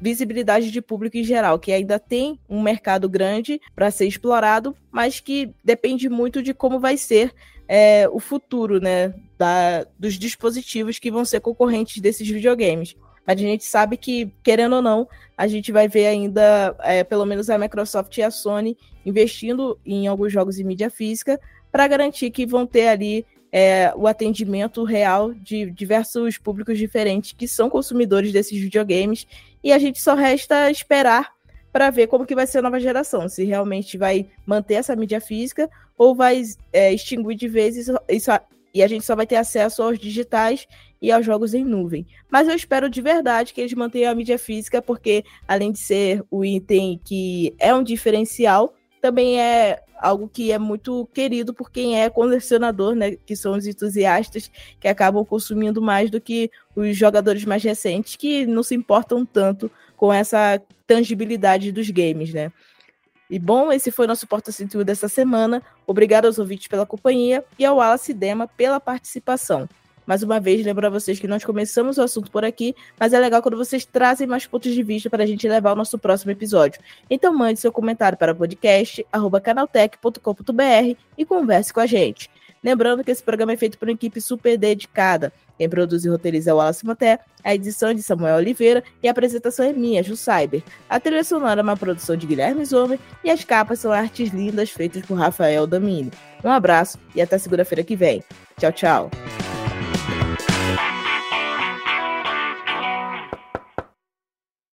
visibilidade de público em geral, que ainda tem um mercado grande para ser explorado, mas que depende muito de como vai ser é, o futuro né, da, dos dispositivos que vão ser concorrentes desses videogames. A gente sabe que, querendo ou não, a gente vai ver ainda, é, pelo menos a Microsoft e a Sony, investindo em alguns jogos em mídia física para garantir que vão ter ali é, o atendimento real de diversos públicos diferentes que são consumidores desses videogames. E a gente só resta esperar para ver como que vai ser a nova geração, se realmente vai manter essa mídia física ou vai é, extinguir de vez isso, isso, e a gente só vai ter acesso aos digitais e aos jogos em nuvem. Mas eu espero de verdade que eles mantenham a mídia física, porque além de ser o item que é um diferencial, também é algo que é muito querido por quem é colecionador, né? Que são os entusiastas que acabam consumindo mais do que os jogadores mais recentes, que não se importam tanto com essa tangibilidade dos games, né? E bom, esse foi nosso Porta Cintura dessa semana. Obrigado aos ouvintes pela companhia e ao Wallace Dema pela participação. Mais uma vez, lembro a vocês que nós começamos o assunto por aqui, mas é legal quando vocês trazem mais pontos de vista para a gente levar ao nosso próximo episódio. Então mande seu comentário para podcast.canaltech.com.br e converse com a gente. Lembrando que esse programa é feito por uma equipe super dedicada. Quem produz e roteiriza é o Wallace Maté, a edição é de Samuel Oliveira e a apresentação é minha, Ju Cyber. A trilha sonora é uma produção de Guilherme Zomer e as capas são artes lindas feitas por Rafael Damini. Um abraço e até segunda-feira que vem. Tchau, tchau.